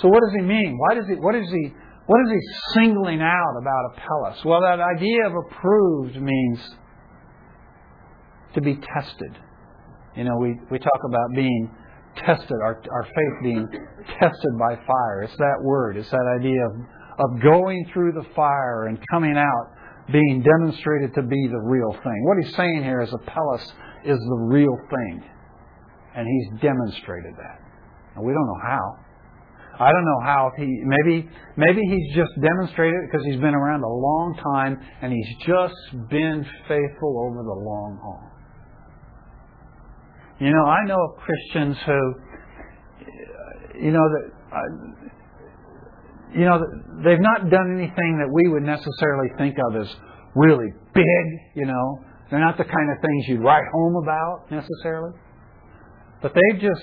So what does he mean? Why does he? What is he? What is he singling out about Apelles? Well, that idea of approved means to be tested. You know, we, we talk about being tested, our, our faith being tested by fire. It's that word. It's that idea of, of going through the fire and coming out being demonstrated to be the real thing. What he's saying here is Apelles is the real thing. And he's demonstrated that. And we don't know how. I don't know how he maybe maybe he's just demonstrated it because he's been around a long time and he's just been faithful over the long haul. You know, I know of Christians who, you know, that, uh, you know, they've not done anything that we would necessarily think of as really big. You know, they're not the kind of things you'd write home about necessarily, but they've just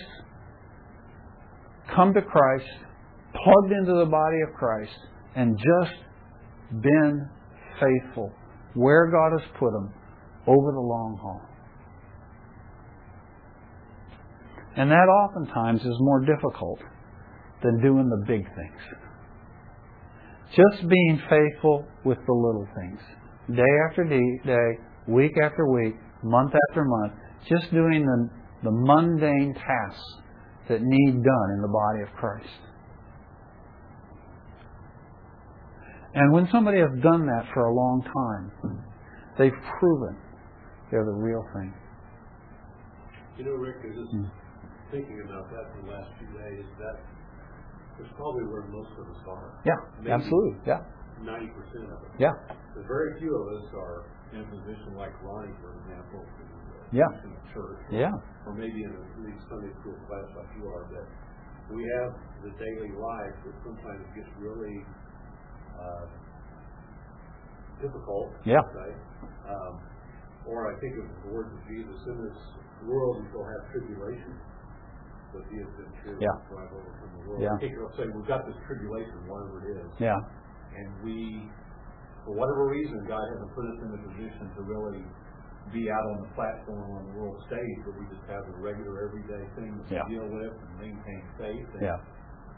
come to Christ, plugged into the body of Christ, and just been faithful where God has put them over the long haul. And that oftentimes is more difficult than doing the big things. Just being faithful with the little things. Day after day, week after week, month after month, just doing the, the mundane tasks that need done in the body of Christ. And when somebody has done that for a long time, they've proven they're the real thing. You know, Rick, is this, hmm. Thinking about that for the last few days, that is probably where most of us are. Yeah, Maybe absolutely. Yeah. 90% of us. Yeah. But very few of us are in a position like Ronnie, for example, Yeah. in the church. Yeah. Or maybe in a lead Sunday school class like you are, that we have the daily life that sometimes gets really uh, difficult. Yeah. Right? Um, or I think of the words of Jesus, in this world you shall have tribulation, but he has been true. Yeah. So I've overcome the world. Yeah. I'll say we've got this tribulation, whatever it is, Yeah. and we, for whatever reason, God hasn't put us in a position to really be out on the platform on the world stage, but we just have the regular everyday things Yeah. to deal with and maintain faith. And Yeah.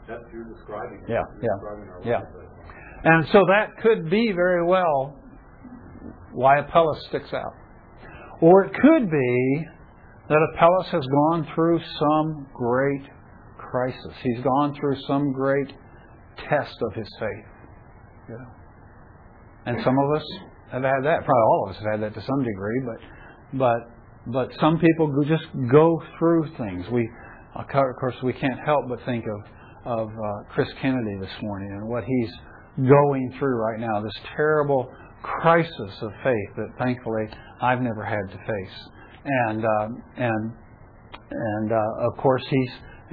That's you're describing. Yeah, You're yeah, describing our yeah. life. And so that could be very well why Apelles sticks out. Or it could be that Apelles has gone through some great crisis. He's gone through some great test of his faith. And some of us have had that. Probably all of us have had that to some degree, but but but some people just go through things. We of course we can't help but think of of uh, Chris Kennedy this morning and what he's going through right now. This terrible crisis of faith that thankfully I've never had to face. And um, and and uh, of course he's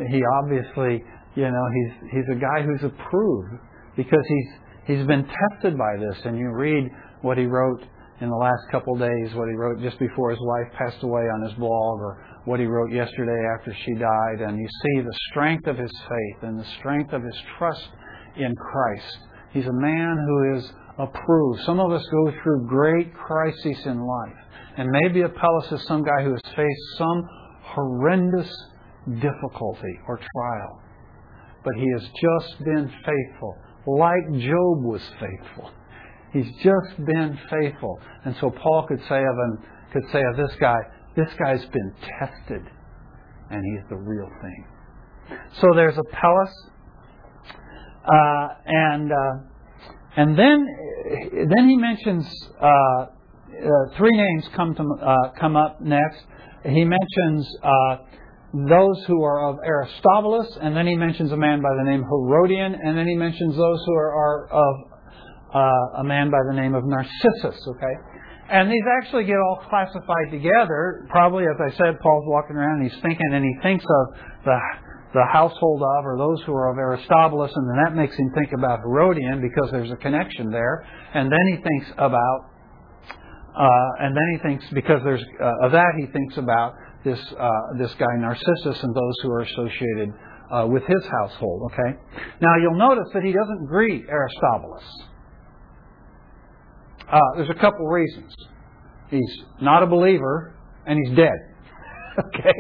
he obviously you know he's he's a guy who's approved because he's he's been tested by this. And you read what he wrote in the last couple of days, what he wrote just before his wife passed away on his blog, or what he wrote yesterday after she died, and you see the strength of his faith and the strength of his trust in Christ. He's a man who is approved. Some of us go through great crises in life. And maybe Apelles is some guy who has faced some horrendous difficulty or trial. But he has just been faithful, like Job was faithful. He's just been faithful. And so Paul could say of him, could say of this guy, this guy's been tested, and he's the real thing. So there's Apelles, uh, and uh, and then then he mentions uh, uh, three names come to uh, come up next. He mentions uh, those who are of Aristobulus, and then he mentions a man by the name Herodian, and then he mentions those who are, are of uh, a man by the name of Narcissus. Okay, and these actually get all classified together. Probably, as I said, Paul's walking around and he's thinking, and he thinks of the the household of, or those who are of Aristobulus, and then that makes him think about Herodian because there's a connection there. And then he thinks about, uh, and then he thinks because there's uh, of that he thinks about this uh, this guy Narcissus and those who are associated uh, with his household. Okay. Now you'll notice that he doesn't greet Aristobulus. Uh, there's a couple reasons. He's not a believer and he's dead. okay,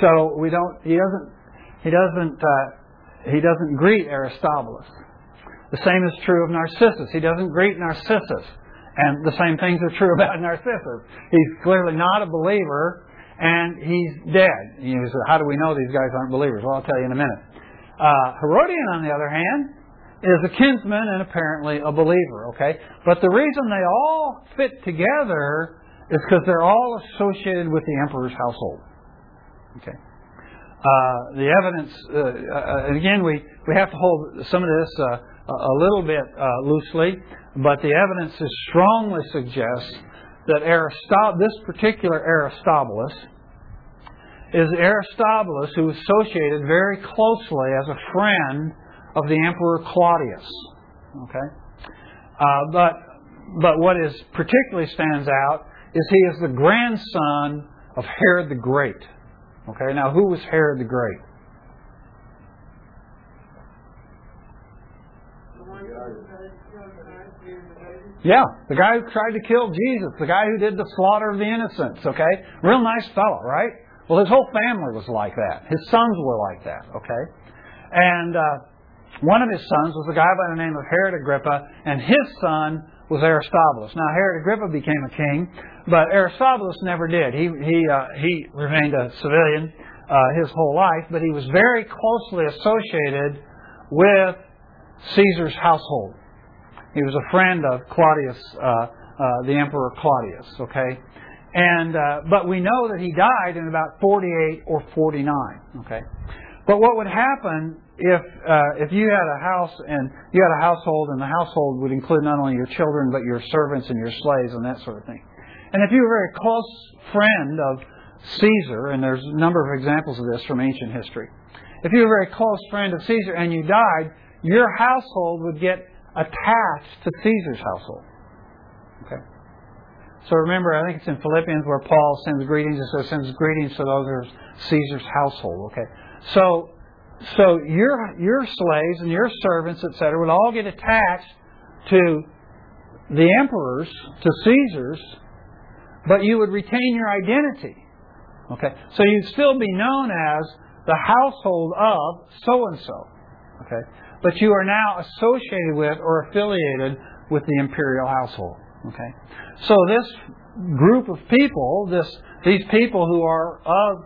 so we don't. He doesn't. He doesn't. Uh, he doesn't greet Aristobulus. The same is true of Narcissus. He doesn't greet Narcissus. And the same things are true about Narcissus. He's clearly not a believer, and he's dead. You say, how do we know these guys aren't believers? Well, I'll tell you in a minute. Uh, Herodian, on the other hand, is a kinsman and apparently a believer, okay? But the reason they all fit together is because they're all associated with the emperor's household. Okay? Uh, the evidence, uh, uh, and again, we, we have to hold some of this uh, a little bit uh, loosely, but the evidence is strongly suggests that this particular Aristobulus is Aristobulus who associated very closely as a friend of the Emperor Claudius. Okay, uh, but but what is particularly stands out is he is the grandson of Herod the Great. Okay, now who was Herod the Great? Yeah, the guy who tried to kill Jesus, the guy who did the slaughter of the innocents, okay? Real nice fellow, right? Well, his whole family was like that. His sons were like that, okay? And uh, one of his sons was a guy by the name of Herod Agrippa, and his son was Aristobulus. Now, Herod Agrippa became a king, but Aristobulus never did. He he uh, he remained a civilian uh, his whole life, but he was very closely associated with Caesar's household. He was a friend of Claudius, uh, uh, the Emperor Claudius. Okay, and uh, but we know that he died in about 48 or 49. Okay, but what would happen if uh, if you had a house and you had a household and the household would include not only your children but your servants and your slaves and that sort of thing, and if you were a very close friend of Caesar, and there's a number of examples of this from ancient history, if you were a very close friend of Caesar and you died, your household would get attached to Caesar's household. Okay. So remember, I think it's in Philippians where Paul sends greetings. It says sends greetings to those of Caesar's household. Okay. So, so your your slaves and your servants, etc., would all get attached to the emperors, to Caesar's, but you would retain your identity. Okay. So you'd still be known as the household of so and so. Okay but you are now associated with or affiliated with the imperial household. Okay? So this group of people, this these people who are of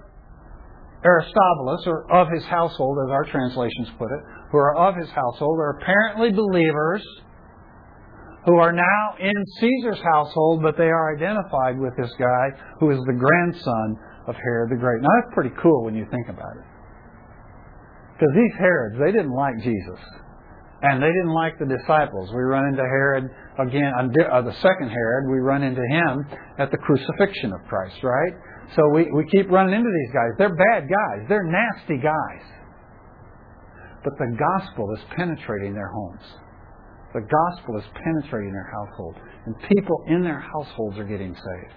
Aristobulus or of his household, as our translations put it, who are of his household, are apparently believers who are now in Caesar's household, but they are identified with this guy who is the grandson of Herod the Great. Now that's pretty cool when you think about it. Because these Herods, they didn't like Jesus. And they didn't like the disciples. We run into Herod again, uh, the second Herod, we run into him at the crucifixion of Christ, right? So we, we keep running into these guys. They're bad guys. They're nasty guys. But the gospel is penetrating their homes. The gospel is penetrating their household. And people in their households are getting saved.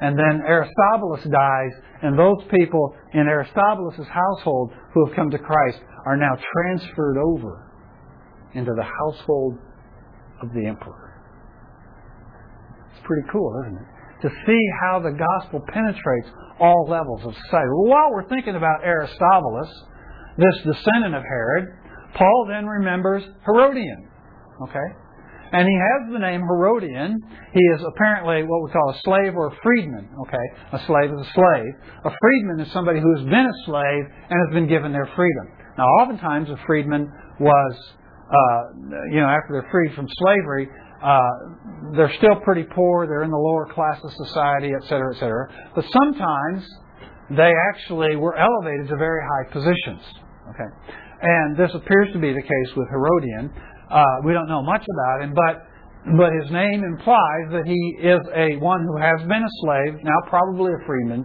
And then Aristobulus dies, and those people in Aristobulus' household who have come to Christ are now transferred over into the household of the emperor. It's pretty cool, isn't it? To see how the gospel penetrates all levels of society. Well, while we're thinking about Aristobulus, this descendant of Herod, Paul then remembers Herodian. Okay? And he has the name Herodian. He is apparently what we call a slave or a freedman. Okay, a slave is a slave. A freedman is somebody who has been a slave and has been given their freedom. Now, oftentimes a freedman was, you know, after they're freed from slavery, uh, they're still pretty poor. They're in the lower class of society, et cetera, et cetera. But sometimes they actually were elevated to very high positions. Okay, and this appears to be the case with Herodian. Uh, we don't know much about him, but but his name implies that he is a one who has been a slave, now probably a freeman,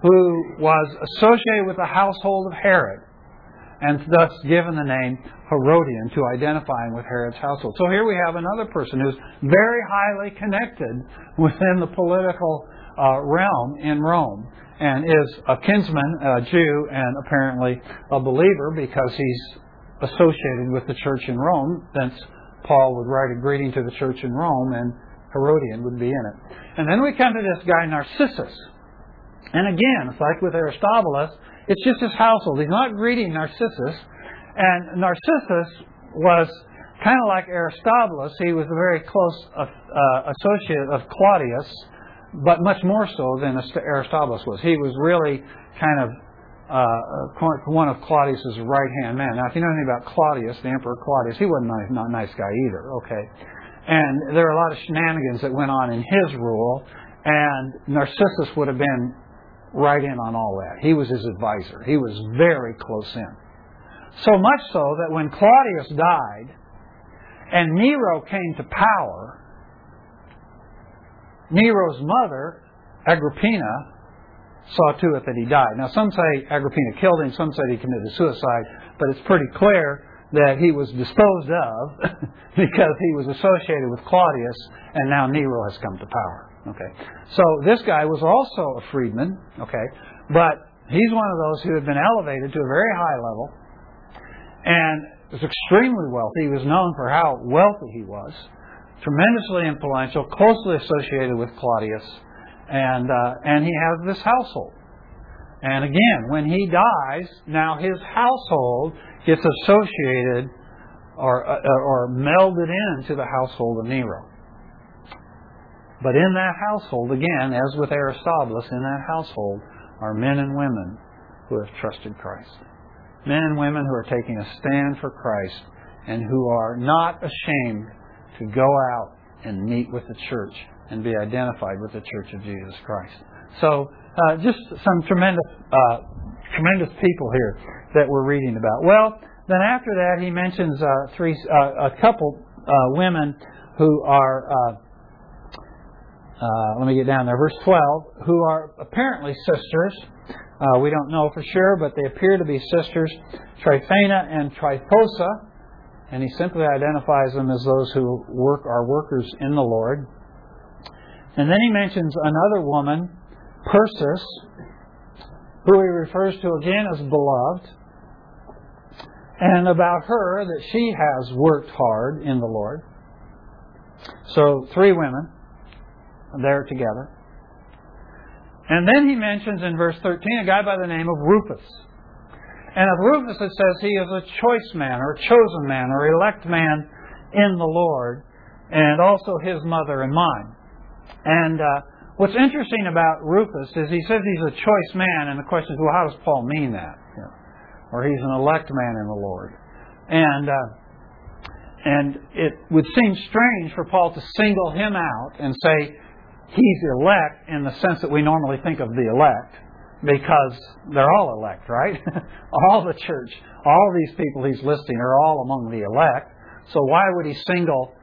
who was associated with the household of Herod, and thus given the name Herodian to identify him with Herod's household. So here we have another person who's very highly connected within the political uh, realm in Rome, and is a kinsman, a Jew, and apparently a believer because he's associated with the church in Rome, thence Paul would write a greeting to the church in Rome, and Herodian would be in it. And then we come to this guy Narcissus. And again, it's like with Aristobulus, it's just his household. He's not greeting Narcissus. And Narcissus was kind of like Aristobulus. He was a very close uh, uh, associate of Claudius, but much more so than Aristobulus was. He was really kind of uh, one of Claudius's right hand men. Now, if you know anything about Claudius, the Emperor Claudius, he wasn't a not a nice guy either. Okay, and there are a lot of shenanigans that went on in his rule, and Narcissus would have been right in on all that. He was his advisor. He was very close in. So much so that when Claudius died and Nero came to power, Nero's mother, Agrippina, saw to it that he died. Now, some say Agrippina killed him, some say he committed suicide, but it's pretty clear that he was disposed of because he was associated with Claudius, and now Nero has come to power. Okay, so this guy was also a freedman. Okay, but he's one of those who had been elevated to a very high level, and was extremely wealthy. He was known for how wealthy he was, tremendously influential, closely associated with Claudius, and uh, and he has this household. And again, when he dies, now his household gets associated or uh, or melded into the household of Nero. But in that household, again, as with Aristobulus, in that household are men and women who have trusted Christ. Men and women who are taking a stand for Christ and who are not ashamed to go out and meet with the church and be identified with the Church of Jesus Christ. So, uh, just some tremendous, uh, tremendous people here that we're reading about. Well, then after that, he mentions uh, three, uh, a couple uh, women who are uh, let me get down there, verse 12, who are apparently sisters. Uh, we don't know for sure, but they appear to be sisters, Tryphena and Tryphosa, and he simply identifies them as those who work are workers in the Lord. And then he mentions another woman, Persis, who he refers to again as beloved, and about her that she has worked hard in the Lord. So, three women there together. And then he mentions in verse 13 a guy by the name of Rufus. And of Rufus it says he is a choice man or a chosen man or elect man in the Lord, and also his mother and mine. And uh, what's interesting about Rufus is he says he's a choice man, and the question is, well, how does Paul mean that? Or he's an elect man in the Lord. And uh, and it would seem strange for Paul to single him out and say, he's elect in the sense that we normally think of the elect because they're all elect, right? all the church, all these people he's listing are all among the elect. So why would he single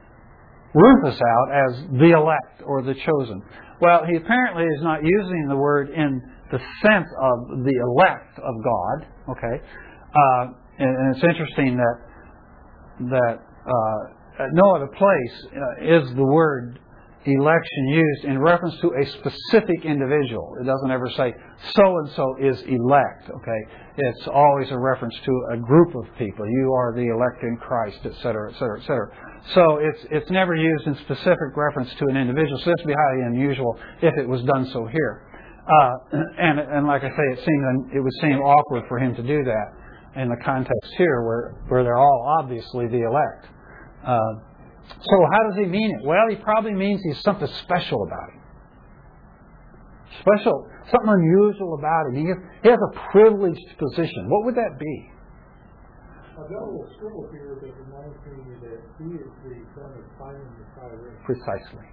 Rufus out as the elect or the chosen? Well, he apparently is not using the word in the sense of the elect of God. Okay, uh, and, and, it's interesting that that uh, at no other place uh, is the word election used in reference to a specific individual. It doesn't ever say so and so is elect, okay? It's always a reference to a group of people. You are the elect in Christ, etc., etc., etc. So it's it's never used in specific reference to an individual. So this would be highly unusual if it was done so here. Uh, and and like I say, it seems it would seem awkward for him to do that in the context here, where where they're all obviously the elect. Uh, so how does he mean it? Well, he probably means he's something special about him. Special, something unusual about him. He has, he has a privileged position. What would that be? I've got a little scribble here that reminds me that he is the son of Simon the Cyrene. Precisely.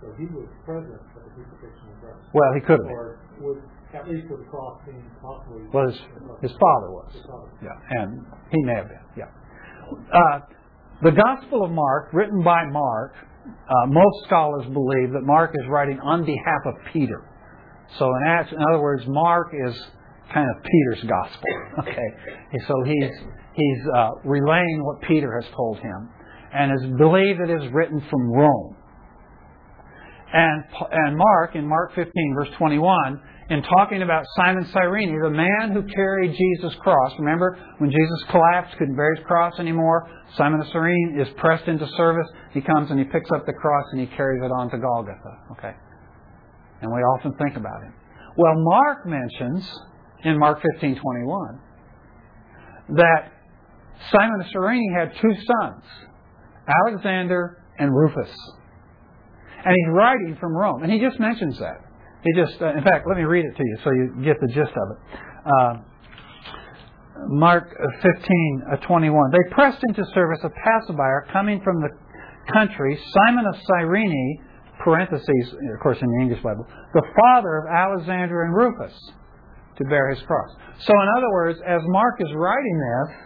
So he was present at the crucifixion of Christ. Well, he could have been. Or would, at least with the cross being possibly. Well, his, his father was. His father. Yeah, and he may have been. Yeah. Uh, the Gospel of Mark, written by Mark, uh, most scholars believe that Mark is writing on behalf of Peter. So, in, in other words, Mark is kind of Peter's gospel. Okay, so he's he's uh, relaying what Peter has told him, and is believed it is written from Rome. And and Mark in Mark 15 verse 21 in talking about Simon Cyrene, the man who carried Jesus' cross. Remember, when Jesus collapsed, couldn't bear his cross anymore, Simon of Cyrene is pressed into service. He comes and he picks up the cross and he carries it on to Golgotha. Okay? And we often think about him. Well, Mark mentions in Mark 15:21 that Simon of Cyrene had two sons, Alexander and Rufus. And he's writing from Rome, and he just mentions that. He just, uh, in fact, let me read it to you so you get the gist of it. Uh, Mark 15, uh, 21. They pressed into service a passerby coming from the country, Simon of Cyrene, parentheses, of course in the English Bible, the father of Alexander and Rufus, to bear his cross. So, in other words, as Mark is writing this,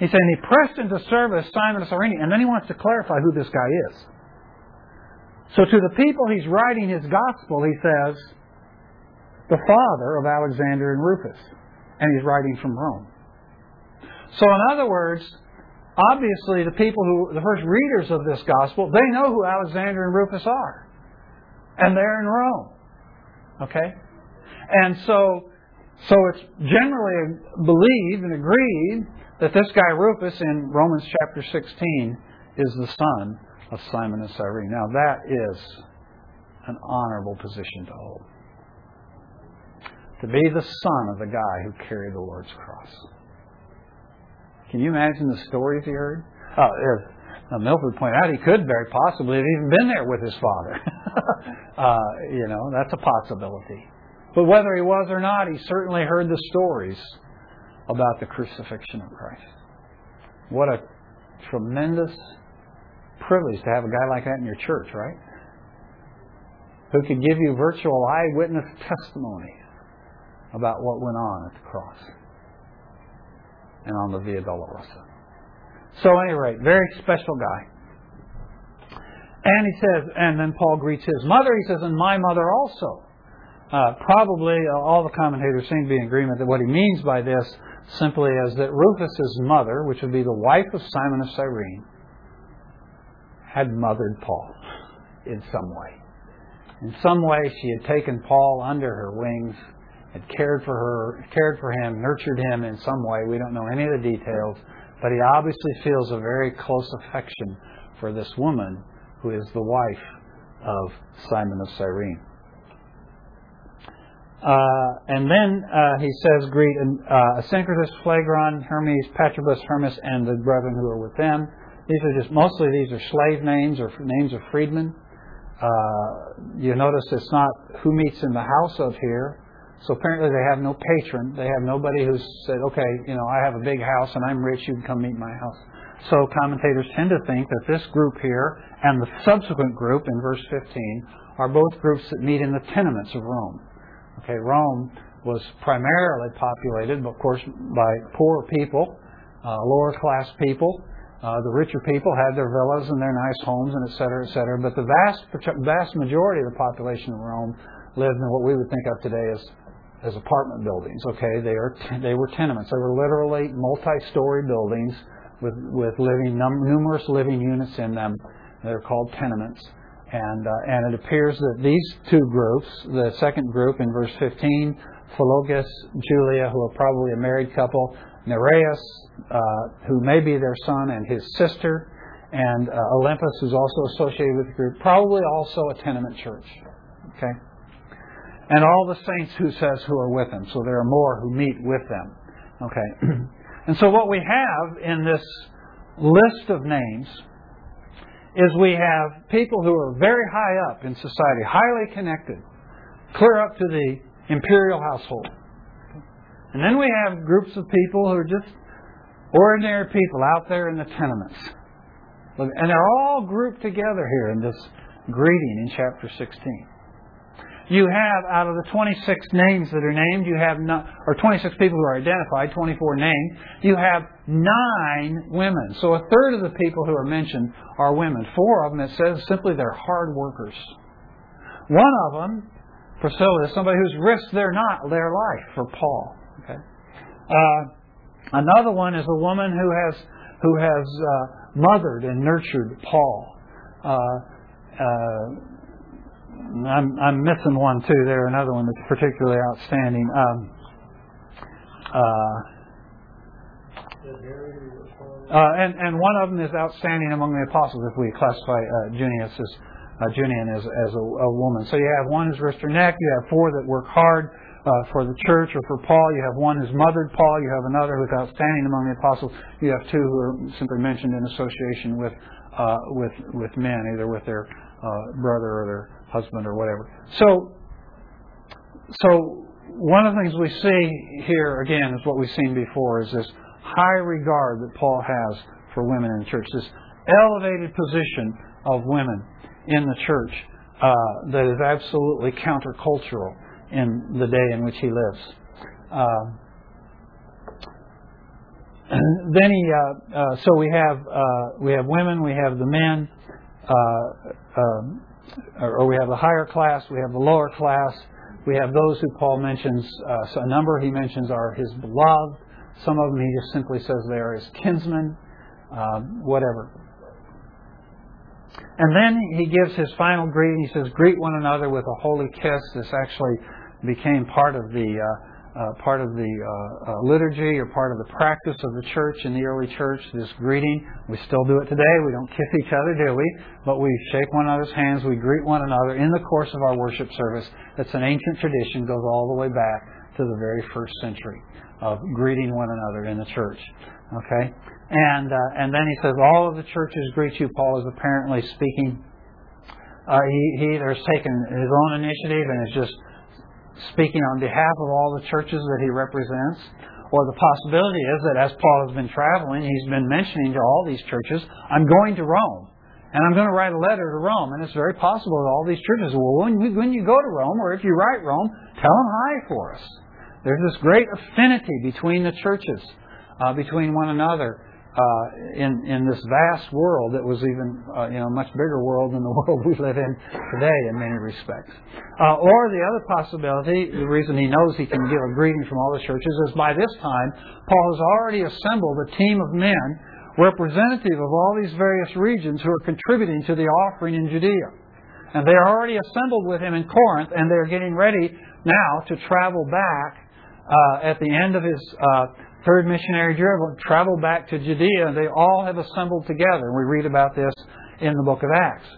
he's saying he pressed into service Simon of Cyrene, and then he wants to clarify who this guy is. So to the people he's writing his gospel, he says, the father of Alexander and Rufus. And he's writing from Rome. So in other words, obviously the people who, the first readers of this gospel, they know who Alexander and Rufus are. And they're in Rome. Okay? And so, so it's generally believed and agreed that this guy Rufus in Romans chapter 16 is the son of Simon of Cyrene. Now, that is an honorable position to hold. To be the son of the guy who carried the Lord's cross. Can you imagine the stories he heard? Oh, now Milford pointed out he could very possibly have even been there with his father. uh, you know, that's a possibility. But whether he was or not, he certainly heard the stories about the crucifixion of Christ. What a tremendous privilege to have a guy like that in your church, right? Who could give you virtual eyewitness testimony about what went on at the cross and on the Via Dolorosa. So, at any rate, very special guy. And he says, and then Paul greets his mother. He says, and my mother also. Uh, probably uh, all the commentators seem to be in agreement that what he means by this simply is that Rufus's mother, which would be the wife of Simon of Cyrene, had mothered Paul in some way. In some way, she had taken Paul under her wings, had cared for her, cared for him, nurtured him in some way. We don't know any of the details, but he obviously feels a very close affection for this woman who is the wife of Simon of Cyrene. Uh, and then uh, he says, Greet uh, Asyncritus, Phlegon, Hermes, Patrobas, Hermas, and the brethren who are with them. These are just mostly these are slave names or names of freedmen. Uh, you notice it's not who meets in the house of here. So apparently they have no patron. They have nobody who's said, okay, you know, I have a big house and I'm rich. You can come meet my house. So commentators tend to think that this group here and the subsequent group in verse 15 are both groups that meet in the tenements of Rome. Okay, Rome was primarily populated, of course, by poor people, uh, lower class people, uh, the richer people had their villas and their nice homes and et cetera, et cetera. But the vast, vast majority of the population of Rome lived in what we would think of today as, as apartment buildings. Okay, they are they were tenements. They were literally multi-story buildings with with living num- numerous living units in them. They're called tenements. And uh, and it appears that these two groups, the second group in verse 15, Philologus, Julia, who are probably a married couple, Nereus, uh, who may be their son, and his sister, and uh, Olympas, who's also associated with the group, probably also a tenement church. Okay? And all the saints who says who are with them. So there are more who meet with them. Okay? and so what we have in this list of names is we have people who are very high up in society, highly connected, clear up to the imperial household. And then we have groups of people who are just ordinary people out there in the tenements. And they're all grouped together here in this greeting in chapter 16. You have, out of the 26 names that are named, you have, not, or 26 people who are identified, 24 named, you have nine women. So a third of the people who are mentioned are women. Four of them, it says simply they're hard workers. One of them, Priscilla, is somebody who's risked their not their life for Paul. Uh, another one is a woman who has who has uh, mothered and nurtured Paul. Uh, uh I'm, I'm missing one too. There, another one that's particularly outstanding. Um, uh, and, and one of them is outstanding among the apostles if we classify uh, Junius as, uh, Junian as, as a, a, woman. So you have one who's risked her neck, you have four that work hard uh, for the church or for Paul, you have one who's mothered Paul, you have another who's outstanding among the apostles, you have two who are simply mentioned in association with, uh, with, with men, either with their uh, brother or their husband or whatever. So, so one of the things we see here again is what we've seen before is this high regard that Paul has for women in the church, this elevated position of women in the church uh, that is absolutely countercultural in the day in which he lives. Uh, then he, uh, uh, so we have uh, we have women, we have the men, uh, um, or we have the higher class, we have the lower class, we have those who Paul mentions. so a number he mentions are his beloved, some of them he just simply says they are his kinsmen, um, whatever. And then he gives his final greeting. He says, Greet one another with a holy kiss. This actually became part of the uh, uh, part of the uh, uh, liturgy or part of the practice of the church in the early church. This greeting, we still do it today. We don't kiss each other, do we? But we shake one another's hands. We greet one another in the course of our worship service. That's an ancient tradition, goes all the way back to the very first century of greeting one another in the church. Okay? And, uh, and then he says, All of the churches greet you. Paul is apparently speaking. Uh, he, he either has taken his own initiative and is just speaking on behalf of all the churches that he represents. Or the possibility is that as Paul has been traveling, he's been mentioning to all these churches, I'm going to Rome. And I'm going to write a letter to Rome. And it's very possible that all these churches, well, when you, when you go to Rome, or if you write Rome, tell them hi for us. There's this great affinity between the churches, uh, between one another. Uh, in in this vast world that was even uh, you know a much bigger world than the world we live in today in many respects. Uh, or the other possibility, the reason he knows he can give a greeting from all the churches is by this time Paul has already assembled a team of men representative of all these various regions who are contributing to the offering in Judea. And they are already assembled with him in Corinth, and they're getting ready now to travel back uh, at the end of his uh, third missionary travel back to Judea. They all have assembled together. We read about this in the book of Acts.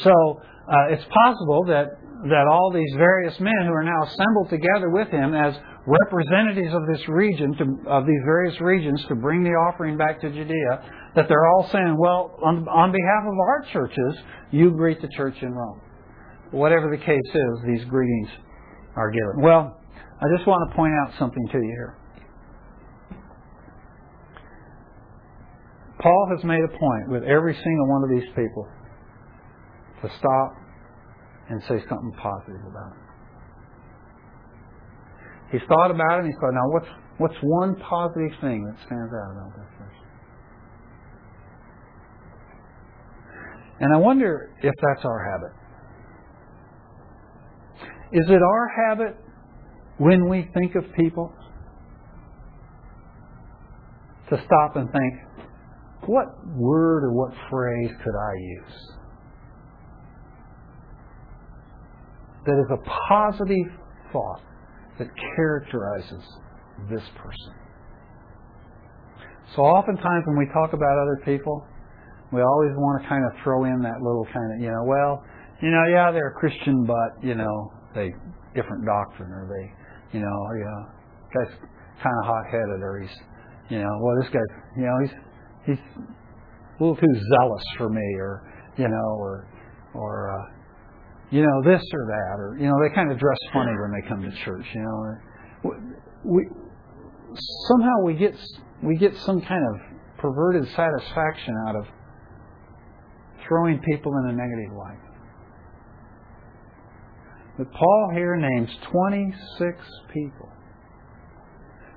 So uh, it's possible that, that all these various men who are now assembled together with him as representatives of this region, to, of these various regions, to bring the offering back to Judea, that they're all saying, well, on, on behalf of our churches, you greet the church in Rome. Whatever the case is, these greetings are given. Well, I just want to point out something to you here. Paul has made a point with every single one of these people to stop and say something positive about it. He's thought about it and he thought, now what's what's one positive thing that stands out about this person? And I wonder if that's our habit. Is it our habit when we think of people to stop and think, what word or what phrase could I use that is a positive thought that characterizes this person? So oftentimes when we talk about other people, we always want to kind of throw in that little kind of, you know, well, you know, yeah, they're a Christian, but, you know, they different doctrine or they you know, or, you know, guy's kind of hot-headed, or he's, you know, well, this guy, you know, he's he's a little too zealous for me, or you know, or or uh, you know this or that, or you know, they kind of dress funny when they come to church, you know. We somehow we get we get some kind of perverted satisfaction out of throwing people in a negative light. But Paul here names 26 people.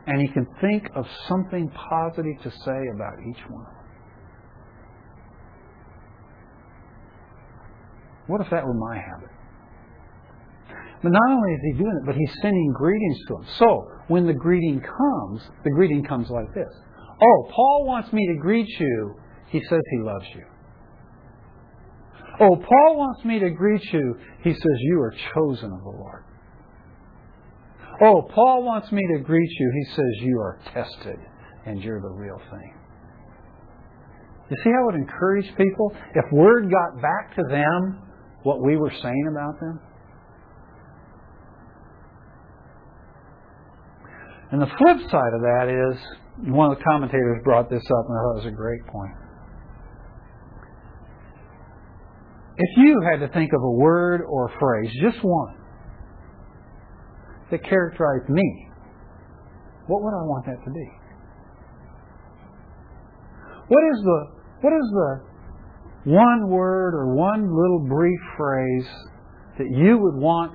And he can think of something positive to say about each one. What if that were my habit? But not only is he doing it, but he's sending greetings to them. So, when the greeting comes, the greeting comes like this. Oh, Paul wants me to greet you. He says he loves you. Oh, Paul wants me to greet you. He says, You are chosen of the Lord. Oh, Paul wants me to greet you. He says, You are tested and you're the real thing. You see how it encouraged people? If word got back to them what we were saying about them? And the flip side of that is, one of the commentators brought this up, and I thought it was a great point. If you had to think of a word or a phrase, just one, that characterized me, what would I want that to be? What is the what is the one word or one little brief phrase that you would want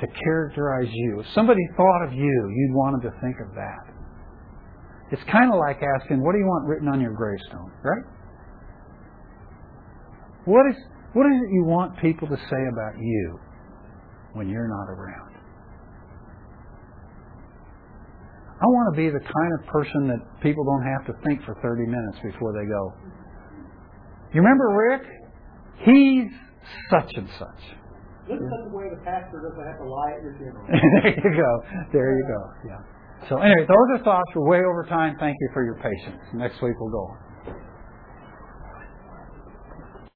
to characterize you? If somebody thought of you, you'd want them to think of that. It's kind of like asking, what do you want written on your gravestone, right? What is what is it you want people to say about you when you're not around? I want to be the kind of person that people don't have to think for 30 minutes before they go. You remember Rick? He's such and such. This is the way the pastor doesn't have to lie at your funeral. there you go. There you go. Yeah. So anyway, those are thoughts. We're way over time. Thank you for your patience. Next week we'll go on.